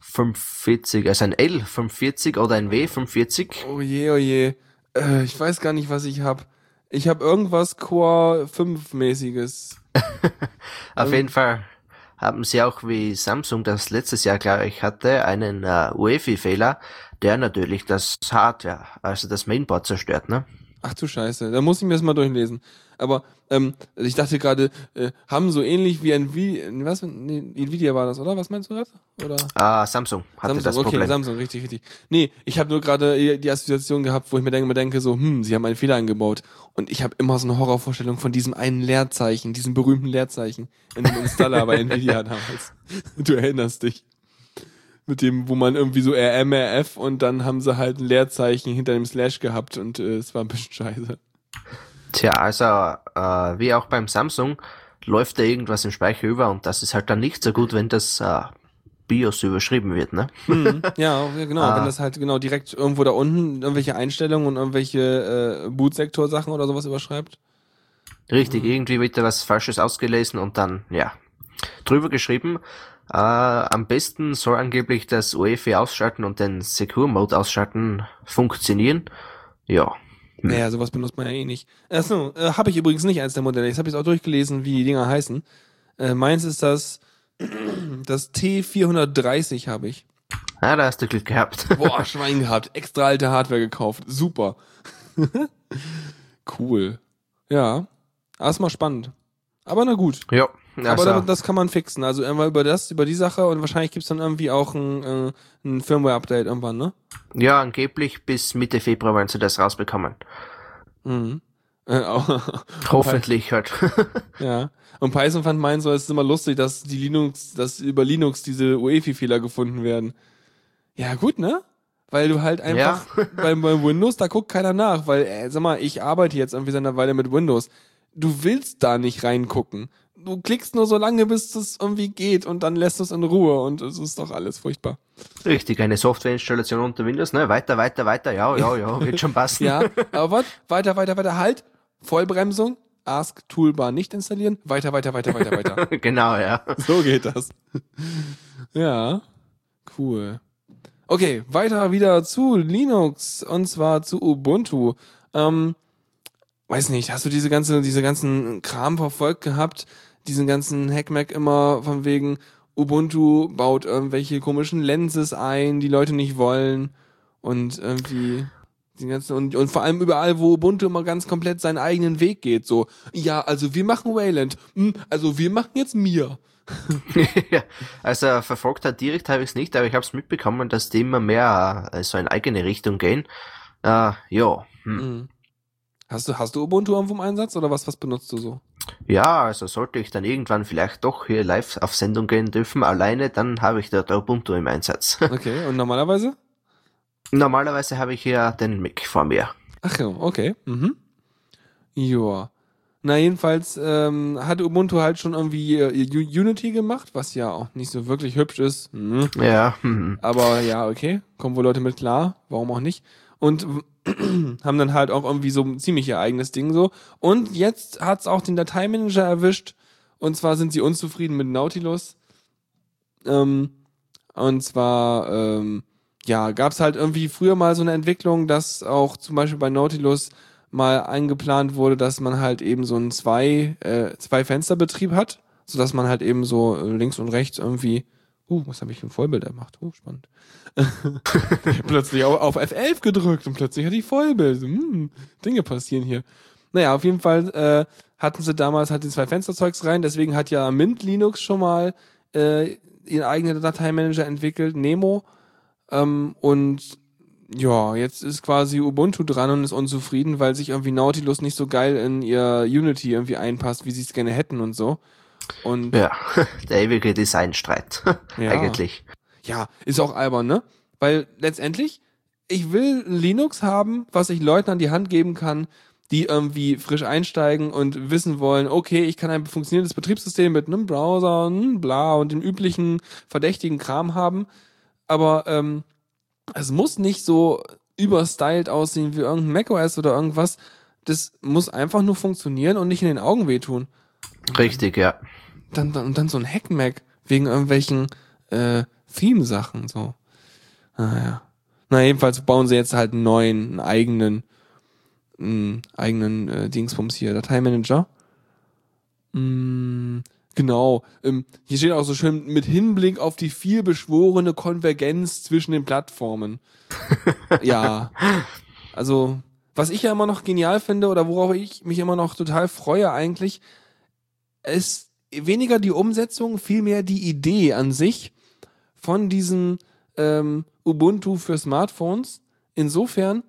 540, also ein L540 oder ein W540, Oh je, oh je. Äh, ich weiß gar nicht, was ich hab. Ich habe irgendwas Core 5 mäßiges. [laughs] auf Ähm. jeden Fall haben sie auch wie Samsung das letztes Jahr, glaube ich, hatte, einen äh, UEFI-Fehler, der natürlich das Hardware, also das Mainboard zerstört, ne? Ach du Scheiße, da muss ich mir das mal durchlesen. Aber ähm, ich dachte gerade, äh, haben so ähnlich wie Nvidia, was? Nee, Nvidia war das, oder? Was meinst du gerade? Oder? Ah, Samsung hatte Samsung, das okay, Problem. Samsung, richtig, richtig. Nee, ich habe nur gerade die Assoziation gehabt, wo ich mir denke, mir denke so, hm, sie haben einen Fehler eingebaut. Und ich habe immer so eine Horrorvorstellung von diesem einen Leerzeichen, diesem berühmten Leerzeichen in dem Installer bei [laughs] Nvidia damals. Du erinnerst dich. Mit dem, wo man irgendwie so RM, RF und dann haben sie halt ein Leerzeichen hinter dem Slash gehabt und äh, es war ein bisschen scheiße. Tja, also äh, wie auch beim Samsung läuft da irgendwas im Speicher über und das ist halt dann nicht so gut, wenn das äh, BIOS überschrieben wird, ne? Mhm. [laughs] Ja, ja, genau. Ah. Wenn das halt genau direkt irgendwo da unten irgendwelche Einstellungen und irgendwelche äh, Bootsektor-Sachen oder sowas überschreibt. Richtig, Mhm. irgendwie wird da was Falsches ausgelesen und dann, ja, drüber geschrieben. Äh, am besten soll angeblich das UEFI ausschalten und den Secure Mode ausschalten funktionieren. Ja, Naja, sowas benutzt man ja eh nicht. Achso, äh, habe ich übrigens nicht eins der Modelle. Ich habe jetzt auch durchgelesen, wie die Dinger heißen. Äh, meins ist das [clears throat] das T430 habe ich. ah, da hast du Glück gehabt. [laughs] Boah, Schwein gehabt. Extra alte Hardware gekauft. Super. [laughs] cool. Ja. Erstmal spannend. Aber na gut. ja, Aber also, damit, das kann man fixen. Also einmal über das, über die Sache und wahrscheinlich gibt's dann irgendwie auch ein, äh, ein Firmware-Update irgendwann, ne? ja, angeblich bis Mitte Februar wollen sie das rausbekommen. Mhm. Äh, [laughs] Hoffentlich halt. [laughs] ja. Und Python fand meins so, es ist immer lustig, dass die Linux, dass über Linux diese UEFI-Fehler gefunden werden. Ja, gut, ne? Weil du halt einfach [laughs] bei, bei Windows, da guckt keiner nach, weil, äh, sag mal, ich arbeite jetzt irgendwie seit einer Weile mit Windows. Du willst da nicht reingucken. Du klickst nur so lange, bis es irgendwie geht und dann lässt es in Ruhe und es ist doch alles furchtbar. Richtig, eine Softwareinstallation unter Windows, ne? Weiter, weiter, weiter, ja, ja, ja, wird schon passen. [laughs] Ja, [laughs] aber was? Weiter, weiter, weiter, halt. Vollbremsung. Ask Toolbar nicht installieren. Weiter, weiter, weiter, weiter, weiter. [laughs] genau, ja. so geht das. Ja, cool. Okay, weiter wieder zu Linux und zwar zu Ubuntu. Ähm, weiß nicht, hast du diese ganze, diese ganzen Kram verfolgt gehabt? Diesen ganzen Hackmack immer von wegen Ubuntu baut irgendwelche komischen Lenses ein, die Leute nicht wollen und irgendwie die ganzen und, und vor allem überall, wo Ubuntu immer ganz komplett seinen eigenen Weg geht, so ja, also wir machen Wayland, hm, also wir machen jetzt Mir. [laughs] ja, also verfolgt hat direkt habe ich es nicht, aber ich habe es mitbekommen, dass die immer mehr äh, so in eigene Richtung gehen. Äh, ja, hm. Mhm. Hast du, hast du Ubuntu irgendwo im Einsatz oder was, was benutzt du so? Ja, also sollte ich dann irgendwann vielleicht doch hier live auf Sendung gehen dürfen, alleine, dann habe ich dort Ubuntu im Einsatz. [laughs] Okay, und normalerweise? Normalerweise habe ich hier den Mac vor mir. Ach ja, okay. Mhm. Joa. Na, jedenfalls ähm, hat Ubuntu halt schon irgendwie äh, Unity gemacht, was ja auch nicht so wirklich hübsch ist. Mhm. Ja, hm. Aber ja, okay, kommen wohl Leute mit klar, warum auch nicht. Und [clears throat] haben dann halt auch irgendwie so ein ziemlich ihr eigenes Ding so. Und jetzt hat's auch den Dateimanager erwischt. Und zwar sind sie unzufrieden mit Nautilus. Ähm, und zwar, ähm, ja, gab's halt irgendwie früher mal so eine Entwicklung, dass auch zum Beispiel bei Nautilus mal eingeplant wurde, dass man halt eben so einen zwei, äh, zwei hat, so dass man halt eben so äh, links und rechts irgendwie, uh, was habe ich für ein Vollbild gemacht? Uh, spannend. [laughs] plötzlich auf, auf F11 gedrückt und plötzlich hatte ich Vollbild. Hm, Dinge passieren hier. Naja, auf jeden Fall äh, hatten sie damals halt die zwei Fensterzeugs rein, deswegen hat ja Mint Linux schon mal äh, ihren eigenen Dateimanager entwickelt, Nemo. Ähm, und ja, jetzt ist quasi Ubuntu dran und ist unzufrieden, weil sich irgendwie Nautilus nicht so geil in ihr Unity irgendwie einpasst, wie sie es gerne hätten und so. Und Ja, [laughs] der ewige Designstreit. [laughs] Ja. Eigentlich. Ja, ist auch albern, ne? Weil letztendlich, ich will Linux haben, was ich Leuten an die Hand geben kann, die irgendwie frisch einsteigen und wissen wollen, okay, ich kann ein funktionierendes Betriebssystem mit einem Browser, hm, bla und dem üblichen verdächtigen Kram haben. Aber ähm, es muss nicht so überstylt aussehen wie irgendein macOS oder irgendwas. Das muss einfach nur funktionieren und nicht in den Augen wehtun Richtig, ja. dann, dann, und dann so ein Hackmack wegen irgendwelchen äh, Theme-Sachen so. Naja. Na, jedenfalls bauen sie jetzt halt einen neuen, einen eigenen, einen eigenen äh, Dingsbums hier, Dateimanager. Mm, genau. Ähm, hier steht auch so schön mit Hinblick auf die viel beschworene Konvergenz zwischen den Plattformen. [laughs] ja. Also, was ich ja immer noch genial finde oder worauf ich mich immer noch total freue eigentlich, ist weniger die Umsetzung, vielmehr die Idee an sich von diesem ähm, Ubuntu für Smartphones. Insofern,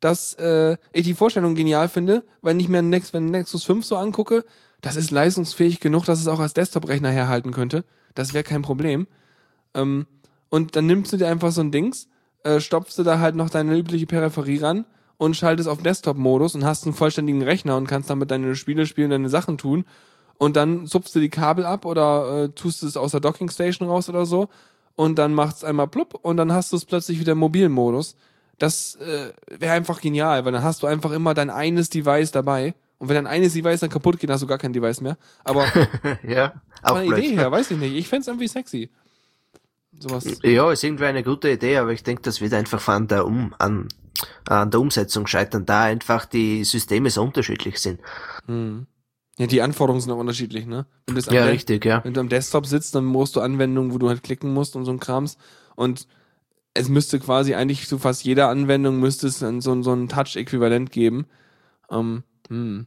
dass äh, ich die Vorstellung genial finde, weil nicht mehr Nex wenn Nexus 5 so angucke, das ist leistungsfähig genug, dass es auch als Desktop-Rechner herhalten könnte. Das wäre kein Problem. Ähm, und dann nimmst du dir einfach so ein Dings, äh, stopfst du da halt noch deine übliche Peripherie ran und schaltest auf Desktop-Modus und hast einen vollständigen Rechner und kannst damit deine Spiele spielen, deine Sachen tun. Und dann zupfst du die Kabel ab oder äh, tust es aus der Dockingstation raus oder so. Und dann macht's einmal plupp und dann hast du es plötzlich wieder im mobilen Modus. Das äh, wäre einfach genial, weil dann hast du einfach immer dein eines Device dabei. Und wenn dein eines Device dann kaputt geht, hast du gar kein Device mehr. Aber [laughs] ja, auch von der Idee her, weiß ich nicht. Ich fänd's irgendwie sexy. Sowas. Ja, ist irgendwie eine gute Idee, aber ich denke, das wird einfach an der, um an, an der Umsetzung scheitern, da einfach die Systeme so unterschiedlich sind. Hm. Ja, die Anforderungen sind auch unterschiedlich, ne? Wenn du, das Ja, richtig, ja. wenn du am Desktop sitzt, dann brauchst du Anwendungen, wo du halt klicken musst und so ein Krams. Und es müsste quasi eigentlich zu fast jeder Anwendung müsste es so, so ein Touch-Äquivalent geben. Ähm, hm.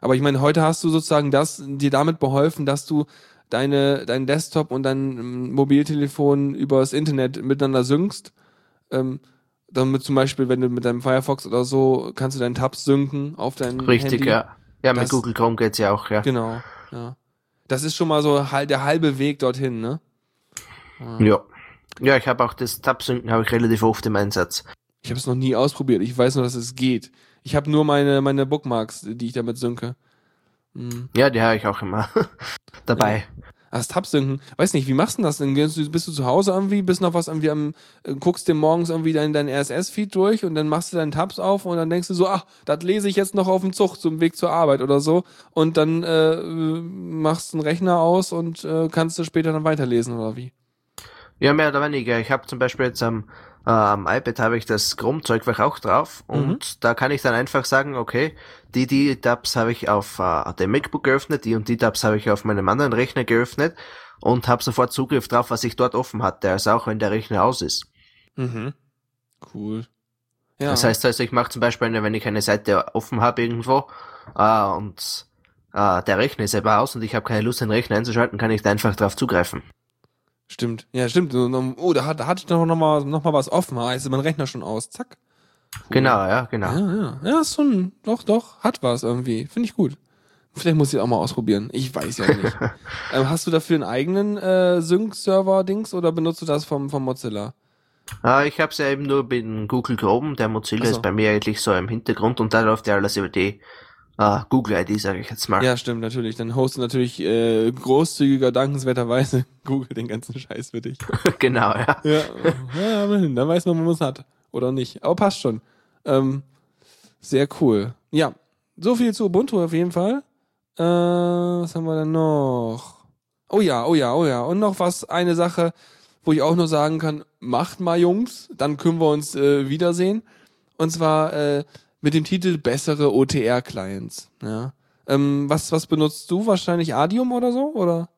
Aber ich meine, heute hast du sozusagen das, dir damit beholfen, dass du deine, dein Desktop und dein ähm, Mobiltelefon übers Internet miteinander synkst. Ähm, damit zum Beispiel, wenn du mit deinem Firefox oder so, kannst du deinen Tabs synken auf dein Richtig, Handy. ja. Ja, mit Das- Google Chrome geht's ja auch, ja. Genau, ja. Das ist schon mal so hal- der halbe Weg dorthin, ne? Ja. Ja, ich habe auch das Tab-Synken habe ich relativ oft im Einsatz. Ich habe es noch nie ausprobiert. Ich weiß nur, dass es geht. Ich habe nur meine meine Bookmarks, die ich damit synke. Hm. Ja, die habe ich auch immer [laughs] dabei. Das Tab-Synken, weiß nicht, wie machst du das denn? Gehst du, bist du zu Hause irgendwie, bist noch was irgendwie am, äh, guckst dir morgens irgendwie dein, dein RSS-Feed durch und dann machst du deinen Tabs auf und dann denkst du so, ach, das lese ich jetzt noch auf dem Zug zum Weg zur Arbeit oder so und dann äh, machst du einen Rechner aus und äh, kannst du später dann weiterlesen oder wie? Ja, mehr oder weniger. Ich habe zum Beispiel jetzt am, äh, am iPad habe ich das Chrome-Zeugwerk auch drauf und da kann ich dann einfach sagen, okay, die, die Tabs habe ich auf äh, dem MacBook geöffnet, die und die Tabs habe ich auf meinem anderen Rechner geöffnet und habe sofort Zugriff drauf, was ich dort offen hatte, also auch wenn der Rechner aus ist. Mhm. Cool. Ja. Das heißt also, ich mache zum Beispiel, wenn ich eine Seite offen habe irgendwo äh, und äh, der Rechner ist aber aus und ich habe keine Lust, den Rechner einzuschalten, kann ich da einfach drauf zugreifen. Stimmt. Ja, stimmt. Oh, da, hat, da hatte ich doch noch mal, noch mal was offen. Ah, ist mein Rechner schon aus. Zack. Cool. Genau, ja, genau. Ja, ja. Ja, ist schon, doch, doch, hat was irgendwie. Finde ich gut. Vielleicht muss ich auch mal ausprobieren. Ich weiß ja nicht. [laughs] ähm, hast du dafür einen eigenen äh, Sync-Server-Dings oder benutzt du das vom, vom Mozilla? Äh, ich habe es ja eben nur mit Google Chrome, der Mozilla so. ist bei mir eigentlich so im Hintergrund und da läuft ja alles über die äh, Google-ID, sage ich jetzt mal. Ja, stimmt, natürlich. Dann hostet natürlich äh, großzügiger, dankenswerterweise [laughs] Google den ganzen Scheiß für dich. [laughs] genau, ja. Ja, ja, immerhin, dann weiß man, wo man es hat. Oder nicht. Aber passt schon. Ähm, sehr cool. Ja, so viel zu Ubuntu auf jeden Fall. Äh, was haben wir denn noch? Oh ja, oh ja, oh ja. Und noch was, eine Sache, wo ich auch nur sagen kann, macht mal Jungs, dann können wir uns äh, wiedersehen. Und zwar äh, mit dem Titel Bessere OTR-Clients. Ja. Ähm, was, was benutzt du? Wahrscheinlich Adium oder so? Oder?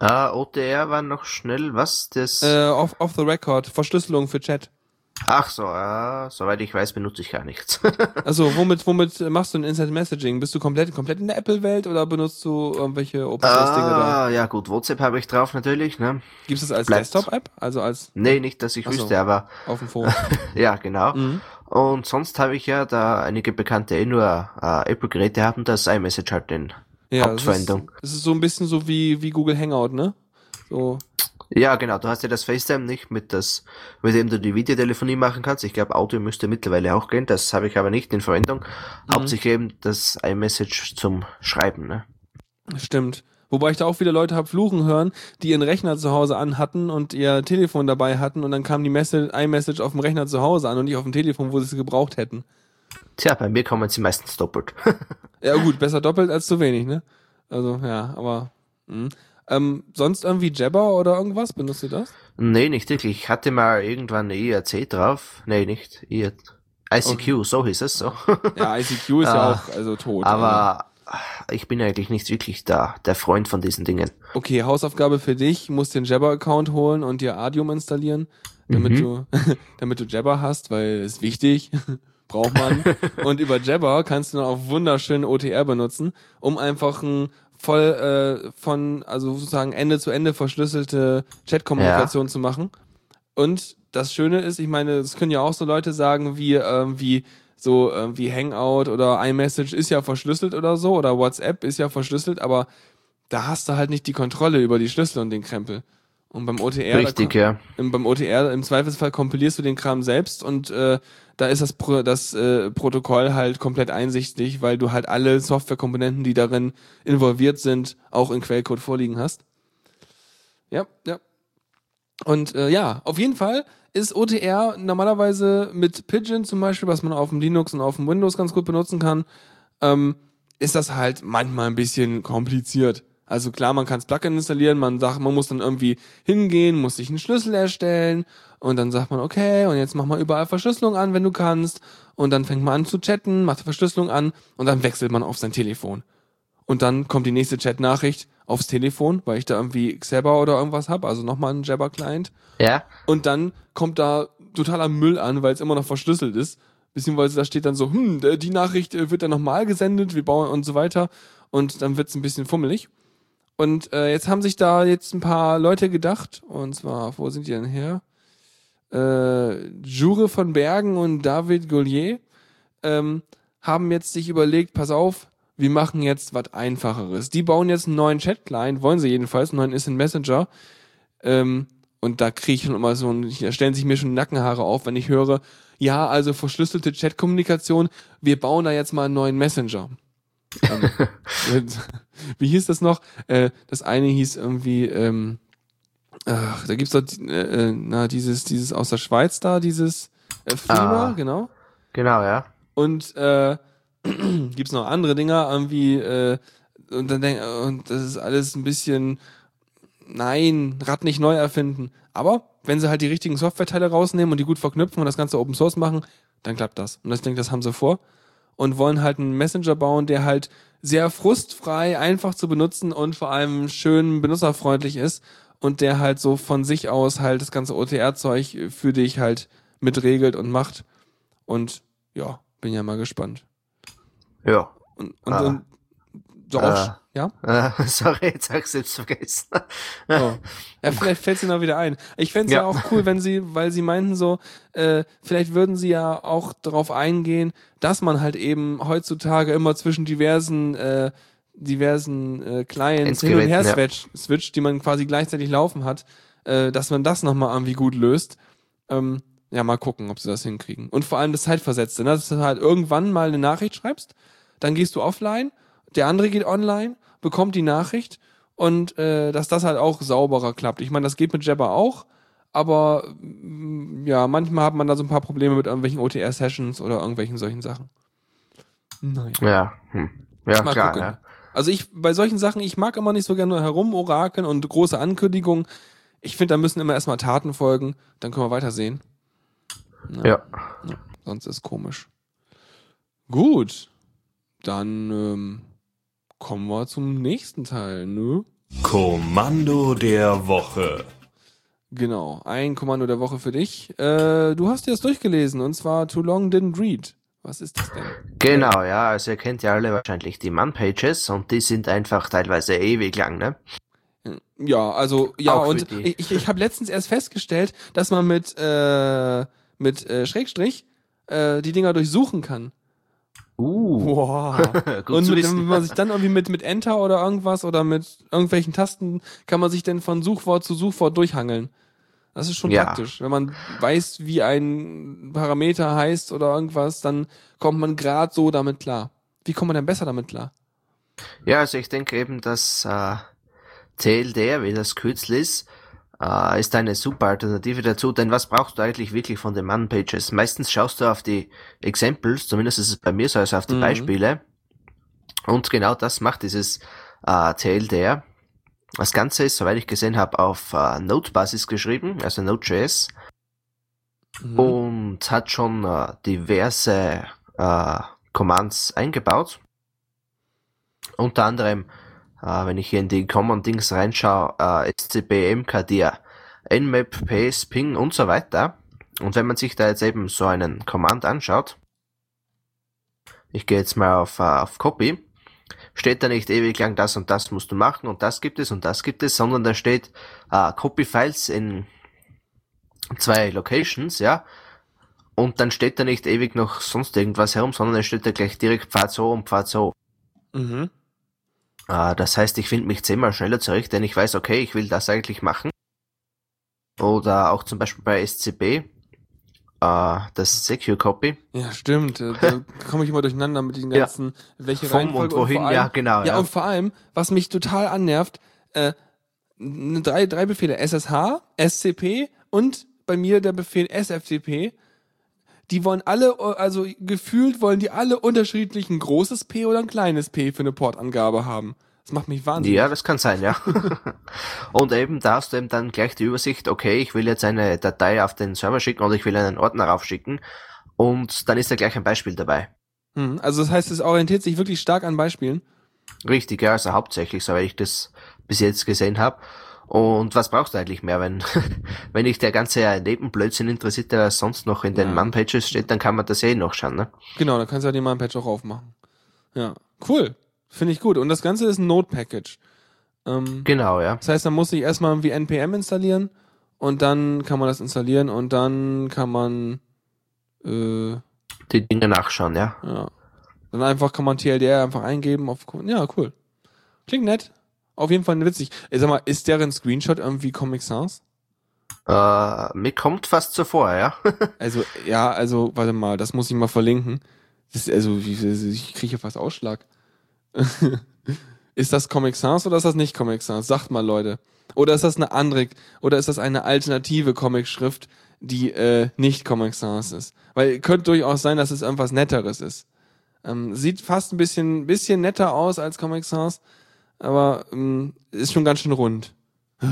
Äh, OTR war noch schnell, was? Das. Äh, off, off the record, Verschlüsselung für Chat. Ach so, äh, soweit ich weiß, benutze ich gar nichts. [laughs] Also, womit, womit machst du ein Instant Messaging? Bist du komplett, komplett in der Apple-Welt oder benutzt du irgendwelche Open-Source-Dinge da? ah, ja gut, WhatsApp habe ich drauf natürlich, ne? Gibt es das als Desktop-App? Also als Nee, nicht, dass ich Ach so. wüsste, aber auf dem Phone? [laughs] ja, genau. mhm. Und sonst habe ich ja, da einige Bekannte eh nur äh, Apple-Geräte haben, das iMessage halt den Ja, Hauptverwendung. Es ist, ist so ein bisschen so wie, wie Google Hangout, ne? So, Ja, genau. Du hast ja das FaceTime nicht mit das, mit dem du die Videotelefonie machen kannst. Ich glaube, Audio müsste mittlerweile auch gehen. Das habe ich aber nicht in Verwendung. Mhm. Hauptsächlich eben das iMessage zum Schreiben, ne? Stimmt. Wobei ich da auch wieder Leute hab fluchen hören, die ihren Rechner zu Hause anhatten und ihr Telefon dabei hatten und dann kam die Message, iMessage auf dem Rechner zu Hause an und nicht auf dem Telefon, wo sie es gebraucht hätten. Tja, bei mir kommen sie meistens doppelt. [laughs] Ja gut, besser doppelt als zu wenig, ne? Also ja, aber mh. ähm, sonst irgendwie Jabber oder irgendwas? Benutzt ihr das? nee, nicht wirklich. Ich hatte mal irgendwann eine IRC drauf. Nee, nicht. IR ICQ, so hieß es so. Ja, ICQ ist ja [laughs] Ah, auch also tot. aber ich bin eigentlich nicht wirklich da, der Freund von diesen Dingen. Okay, Hausaufgabe für dich, musst den Jabber-Account holen und dir Adium installieren, damit Mhm. du, [laughs] damit du Jabber hast, weil ist wichtig, [laughs] braucht man. [laughs] und über Jabber kannst du dann auch wunderschön OTR benutzen, um einfach ein voll äh, von, also sozusagen Ende zu Ende verschlüsselte Chat-Kommunikation zu machen. Und das Schöne ist, ich meine, es können ja auch so Leute sagen, wie, ähm, wie so äh, wie Hangout oder iMessage ist ja verschlüsselt oder so, oder WhatsApp ist ja verschlüsselt, aber da hast du halt nicht die Kontrolle über die Schlüssel und den Krempel. Und beim OTR, Richtig, da, ja. im, beim OTR im Zweifelsfall kompilierst du den Kram selbst und äh, da ist das, Pro, das äh, Protokoll halt komplett einsichtig, weil du halt alle Softwarekomponenten, die darin involviert sind, auch in Quellcode vorliegen hast. Ja, ja. Und äh, ja, auf jeden Fall ist OTR normalerweise mit Pigeon zum Beispiel, was man auf dem Linux und auf dem Windows ganz gut benutzen kann, ähm, ist das halt manchmal ein bisschen kompliziert. Also klar, man kann das Plugin installieren, man sagt, man muss dann irgendwie hingehen, muss sich einen Schlüssel erstellen und dann sagt man, okay, und jetzt mach mal überall Verschlüsselung an, wenn du kannst. Und dann fängt man an zu chatten, macht Verschlüsselung an und dann wechselt man auf sein Telefon. Und dann kommt die nächste Chat-Nachricht aufs Telefon, weil ich da irgendwie Xabber oder irgendwas hab, also nochmal einen Jabber-Client. Ja, Und dann kommt da totaler Müll an, weil es immer noch verschlüsselt ist. Beziehungsweise da steht dann so, hm, die Nachricht äh, wird dann nochmal gesendet, wir bauen und so weiter. Und dann wird's ein bisschen fummelig. Und äh, jetzt haben sich da jetzt ein paar Leute gedacht, und zwar, wo sind die denn her? Äh, Jure von Bergen und David Gaulier ähm, haben jetzt sich überlegt, pass auf, wir machen jetzt was Einfacheres. Die bauen jetzt einen neuen Chat-Client, wollen sie jedenfalls, einen neuen Instant Messenger. Ähm, und da kriege ich schon immer so, ein, da stellen sich mir schon Nackenhaare auf, wenn ich höre, ja, also verschlüsselte Chat-Kommunikation, wir bauen da jetzt mal einen neuen Messenger. ähm, und- [laughs] wie hieß das noch? Äh, das eine hieß irgendwie, ähm, ach, da gibt's doch, äh, äh, na, dieses, dieses aus der Schweiz da, dieses äh, Fima, Ah. genau. genau, ja. Und äh, [clears throat] gibt's noch andere Dinger, irgendwie, äh, und dann denk, und das ist alles ein bisschen, nein, Rad nicht neu erfinden. Aber wenn sie halt die richtigen Softwareteile rausnehmen und die gut verknüpfen und das Ganze Open Source machen, dann klappt das. Und ich denke, das haben sie vor. Und wollen halt einen Messenger bauen, der halt sehr frustfrei, einfach zu benutzen und vor allem schön benutzerfreundlich ist und der halt so von sich aus halt das ganze OTR-Zeug für dich halt mitregelt und macht. Und ja, bin ja mal gespannt. Ja. Und, und, Ah. und so auch, ja? Äh, [laughs] sorry, jetzt hab ich selbst vergessen. Oh. [laughs] Ja, vielleicht fällt sie noch wieder ein. Ich fände es ja. Ja. auch cool, wenn sie, weil sie meinten so, äh, vielleicht würden sie ja auch darauf eingehen, dass man halt eben heutzutage immer zwischen diversen, äh, diversen äh, Clients hin und her Endgeräten, ja. switcht, switcht, die man quasi gleichzeitig laufen hat, äh, dass man das nochmal irgendwie gut löst. Ähm, ja, mal gucken, ob sie das hinkriegen. Und vor allem das Zeitversetzte, ne? dass du halt irgendwann mal eine Nachricht schreibst, dann gehst du offline, der andere geht online, bekommt die Nachricht und äh, dass das halt auch sauberer klappt. Ich meine, das geht mit Jabber auch, aber mm, ja, manchmal hat man da so ein paar Probleme mit irgendwelchen OTR-Sessions oder irgendwelchen solchen Sachen. Naja. Ja, hm. ja Mal klar, gucken. ja. Also ich, bei solchen Sachen, ich mag immer nicht so gerne herumorakeln und große Ankündigungen. Ich finde, da müssen immer erstmal Taten folgen, dann können wir weitersehen. Na, Ja. Sonst ist komisch. Gut. Dann ähm, kommen wir zum nächsten Teil, ne? Kommando der Woche. Genau, ein Kommando der Woche für dich. Äh, du hast dir das durchgelesen und zwar Too Long Didn't Read. Was ist das denn? Genau, ja, also ihr kennt ja alle wahrscheinlich die Man-Pages und die sind einfach teilweise ewig lang, ne? Ja, also ja Auch und die. ich, ich habe letztens erst festgestellt, dass man mit äh, mit äh, Schrägstrich äh, die Dinger durchsuchen kann. Uh, [laughs] gut Und wenn man sich dann irgendwie mit, mit Enter oder irgendwas oder mit irgendwelchen Tasten kann man sich dann von Suchwort zu Suchwort durchhangeln. Das ist schon Ja. praktisch. Wenn man weiß, wie ein Parameter heißt oder irgendwas, dann kommt man gerade so damit klar. Wie kommt man denn besser damit klar? Ja, also ich denke eben, dass äh, TLDR, wie das Kürzel ist, äh, ist eine super Alternative dazu, denn was brauchst du eigentlich wirklich von den Man-Pages? Meistens schaust du auf die Examples, zumindest ist es bei mir so, also auf die Mhm. Beispiele. Und genau das macht dieses äh, TLDR. Das Ganze ist, soweit ich gesehen habe, auf äh, Node-Basis geschrieben, also Node.js, Mhm. und hat schon äh, diverse äh, Commands eingebaut. Unter anderem, äh, wenn ich hier in die Common-Dings reinschaue, äh, SCP, MKDIR, Nmap, PS, Ping und so weiter. Und wenn man sich da jetzt eben so einen Command anschaut, ich gehe jetzt mal auf, äh, auf Copy, steht da nicht ewig lang das und das musst du machen und das gibt es und das gibt es, sondern da steht äh, Copy Files in zwei Locations, ja. Und dann steht da nicht ewig noch sonst irgendwas herum, sondern es steht da gleich direkt Pfad so und Pfad so. Mhm. Äh, das heißt, ich finde mich zehnmal schneller zurecht, denn ich weiß, okay, ich will das eigentlich machen. Oder auch zum Beispiel bei SCP, äh, das Secure Copy. Ja, stimmt. Äh, Da [laughs] komme ich immer durcheinander mit den Ja. ganzen, welche Vom Reihenfolge und wohin, vor allem, ja, genau. Ja, und vor allem, was mich total annervt, äh, drei, drei Befehle, SSH, SCP und bei mir der Befehl SFTP, die wollen alle, äh, also gefühlt wollen die alle unterschiedlich ein großes P oder ein kleines P für eine Portangabe haben. Das macht mich wahnsinnig. Ja, das kann sein, ja. [laughs] und eben da hast du eben dann gleich die Übersicht, okay, ich will jetzt eine Datei auf den Server schicken oder ich will einen Ordner raufschicken. Und dann ist da gleich ein Beispiel dabei. Hm, Also das heißt, es orientiert sich wirklich stark an Beispielen. Richtig, ja, also hauptsächlich, so wie ich das bis jetzt gesehen habe. Und was brauchst du eigentlich mehr, wenn, [laughs] wenn dich der ganze Nebenblödsinn interessiert, der sonst noch in den Ja. Man-Pages steht, dann kann man das eh noch schauen, ne? Genau, dann kannst du ja den Patch auch aufmachen. Ja, cool. Finde ich gut. Und das Ganze ist ein Node-Package. Ähm, Genau, ja. Das heißt, dann muss ich erstmal irgendwie npm installieren und dann kann man das installieren und dann kann man äh, Die Dinge nachschauen, ja. ja. Dann einfach kann man TLDR einfach eingeben auf ja, cool. Klingt nett. Auf jeden Fall witzig. Ey, sag mal, ist deren Screenshot irgendwie Comic Sans? Äh, mir kommt fast so vor, ja. [laughs] Also, ja, also, warte mal, das muss ich mal verlinken. Das, also, wie, ich kriege hier fast Ausschlag. [laughs] ist das Comic Sans oder ist das nicht Comic Sans? Sagt mal, Leute. Oder ist das eine andere, oder ist das eine alternative Comic-Schrift, die äh, nicht Comic Sans ist? Weil könnte durchaus sein, dass es irgendwas Netteres ist. Ähm, sieht fast ein bisschen, bisschen netter aus als Comic Sans, aber ähm, ist schon ganz schön rund. [laughs]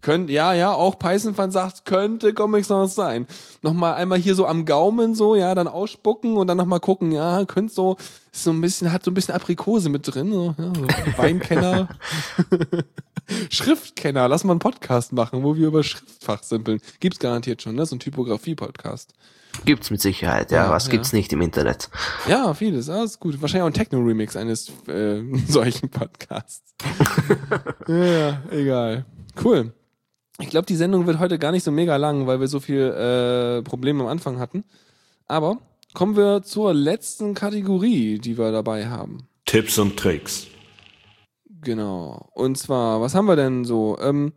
Könnt, ja, ja, auch Python-Fan sagt, könnte Comic Sans sein. Nochmal einmal hier so am Gaumen so, ja, dann ausspucken und dann nochmal gucken, ja, könnte so, ist so ein bisschen, hat so ein bisschen Aprikose mit drin, so, ja, so Weinkenner. [laughs] Schriftkenner, lass mal einen Podcast machen, wo wir über Schriftfach simpeln. Gibt's garantiert schon, ne? So ein Typografie-Podcast. Gibt's mit Sicherheit, ja. Ja, Was ja. gibt's nicht im Internet? Ja, vieles, alles gut. Wahrscheinlich auch ein Techno-Remix eines äh, [laughs] solchen Podcasts. [laughs] ja, egal. Cool. Ich glaube, die Sendung wird heute gar nicht so mega lang, weil wir so viel äh, Probleme am Anfang hatten. Aber kommen wir zur letzten Kategorie, die wir dabei haben. Tipps und Tricks. Genau. Und zwar, was haben wir denn so? Ähm,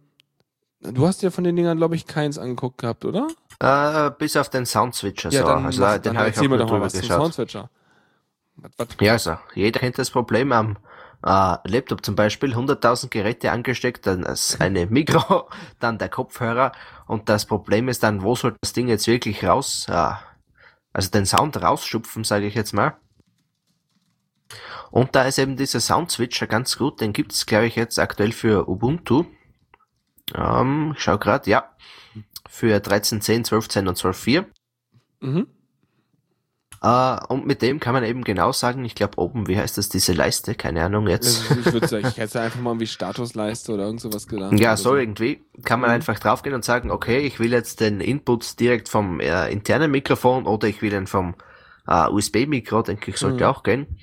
du hast ja von den Dingern, glaube ich, keins angeguckt gehabt, oder? Äh, bis auf den Soundswitcher, so. also mach- den habe ich auch mal drüber was geschaut. Soundswitcher. Was, was, Ja, also, jeder kennt das Problem am äh, Laptop zum Beispiel, 100.000 Geräte angesteckt, dann das eine [laughs] Mikro, dann der Kopfhörer und das Problem ist dann, wo soll das Ding jetzt wirklich raus, äh, also den Sound rausschupfen, sage ich jetzt mal. Und da ist eben dieser Sound-Switcher ganz gut, den gibt's glaube ich, jetzt aktuell für Ubuntu. Ähm, ich schau grad, ja, für 13.10, 12.10 und 12.4. mhm. Äh, und mit dem kann man eben genau sagen, ich glaube oben, wie heißt das, diese Leiste, keine Ahnung jetzt. Also ich würde sagen, [laughs] ich hätte einfach mal irgendwie Statusleiste oder irgend sowas gedacht. Ja, Oder so irgendwie kann man Mhm. einfach draufgehen und sagen, okay, ich will jetzt den Input direkt vom äh, internen Mikrofon oder ich will ihn vom äh, USB-Mikro, denke ich, sollte Mhm. auch gehen.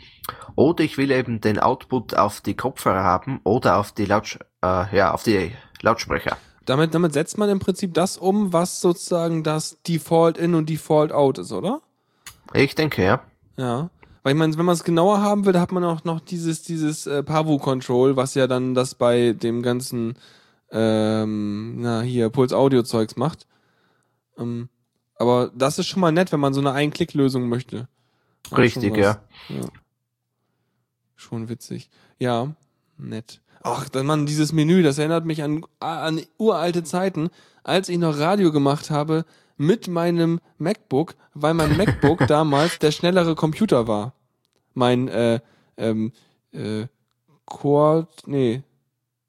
Oder ich will eben den Output auf die Kopfhörer haben oder auf die Lautsch äh, ja, auf die Lautsprecher. Damit, damit setzt man im Prinzip das um, was sozusagen das Default In und Default Out ist, oder? Ich denke, ja. Ja. Weil ich meine, wenn man es genauer haben will, da hat man auch noch dieses, dieses äh, Pavu-Control, was ja dann das bei dem ganzen, ähm, na hier, Puls-Audio-Zeugs macht. Ähm, aber das ist schon mal nett, wenn man so eine Ein-Klick-Lösung möchte. Richtig, ja. ja. Schon witzig. Ja, nett. Ach, dann man, dieses Menü, das erinnert mich an, an uralte Zeiten, als ich noch Radio gemacht habe mit meinem MacBook, weil mein [laughs] MacBook damals der schnellere Computer war. Mein, äh, ähm, äh, Core, nee,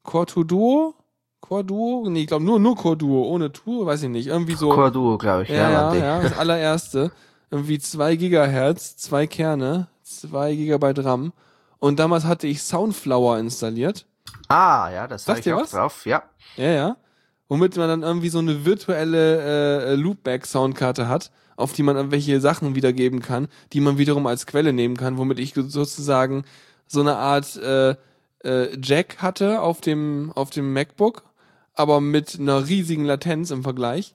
Core 2 Duo? Core Duo? Nee, ich glaube nur, nur Core Duo, ohne Tour, weiß ich nicht. Irgendwie so. Core Duo, glaube ich. Ja, Ja, ja, das allererste. Irgendwie zwei Gigahertz, zwei Kerne, zwei Gigabyte RAM. Und damals hatte ich Soundflower installiert. Ah, ja, das sag ich auch was? drauf. Ja. Ja, ja. Womit man dann irgendwie so eine virtuelle äh, Loopback-Soundkarte hat, auf die man irgendwelche Sachen wiedergeben kann, die man wiederum als Quelle nehmen kann, womit ich sozusagen so eine Art äh, äh, Jack hatte auf dem, auf dem MacBook, aber mit einer riesigen Latenz im Vergleich.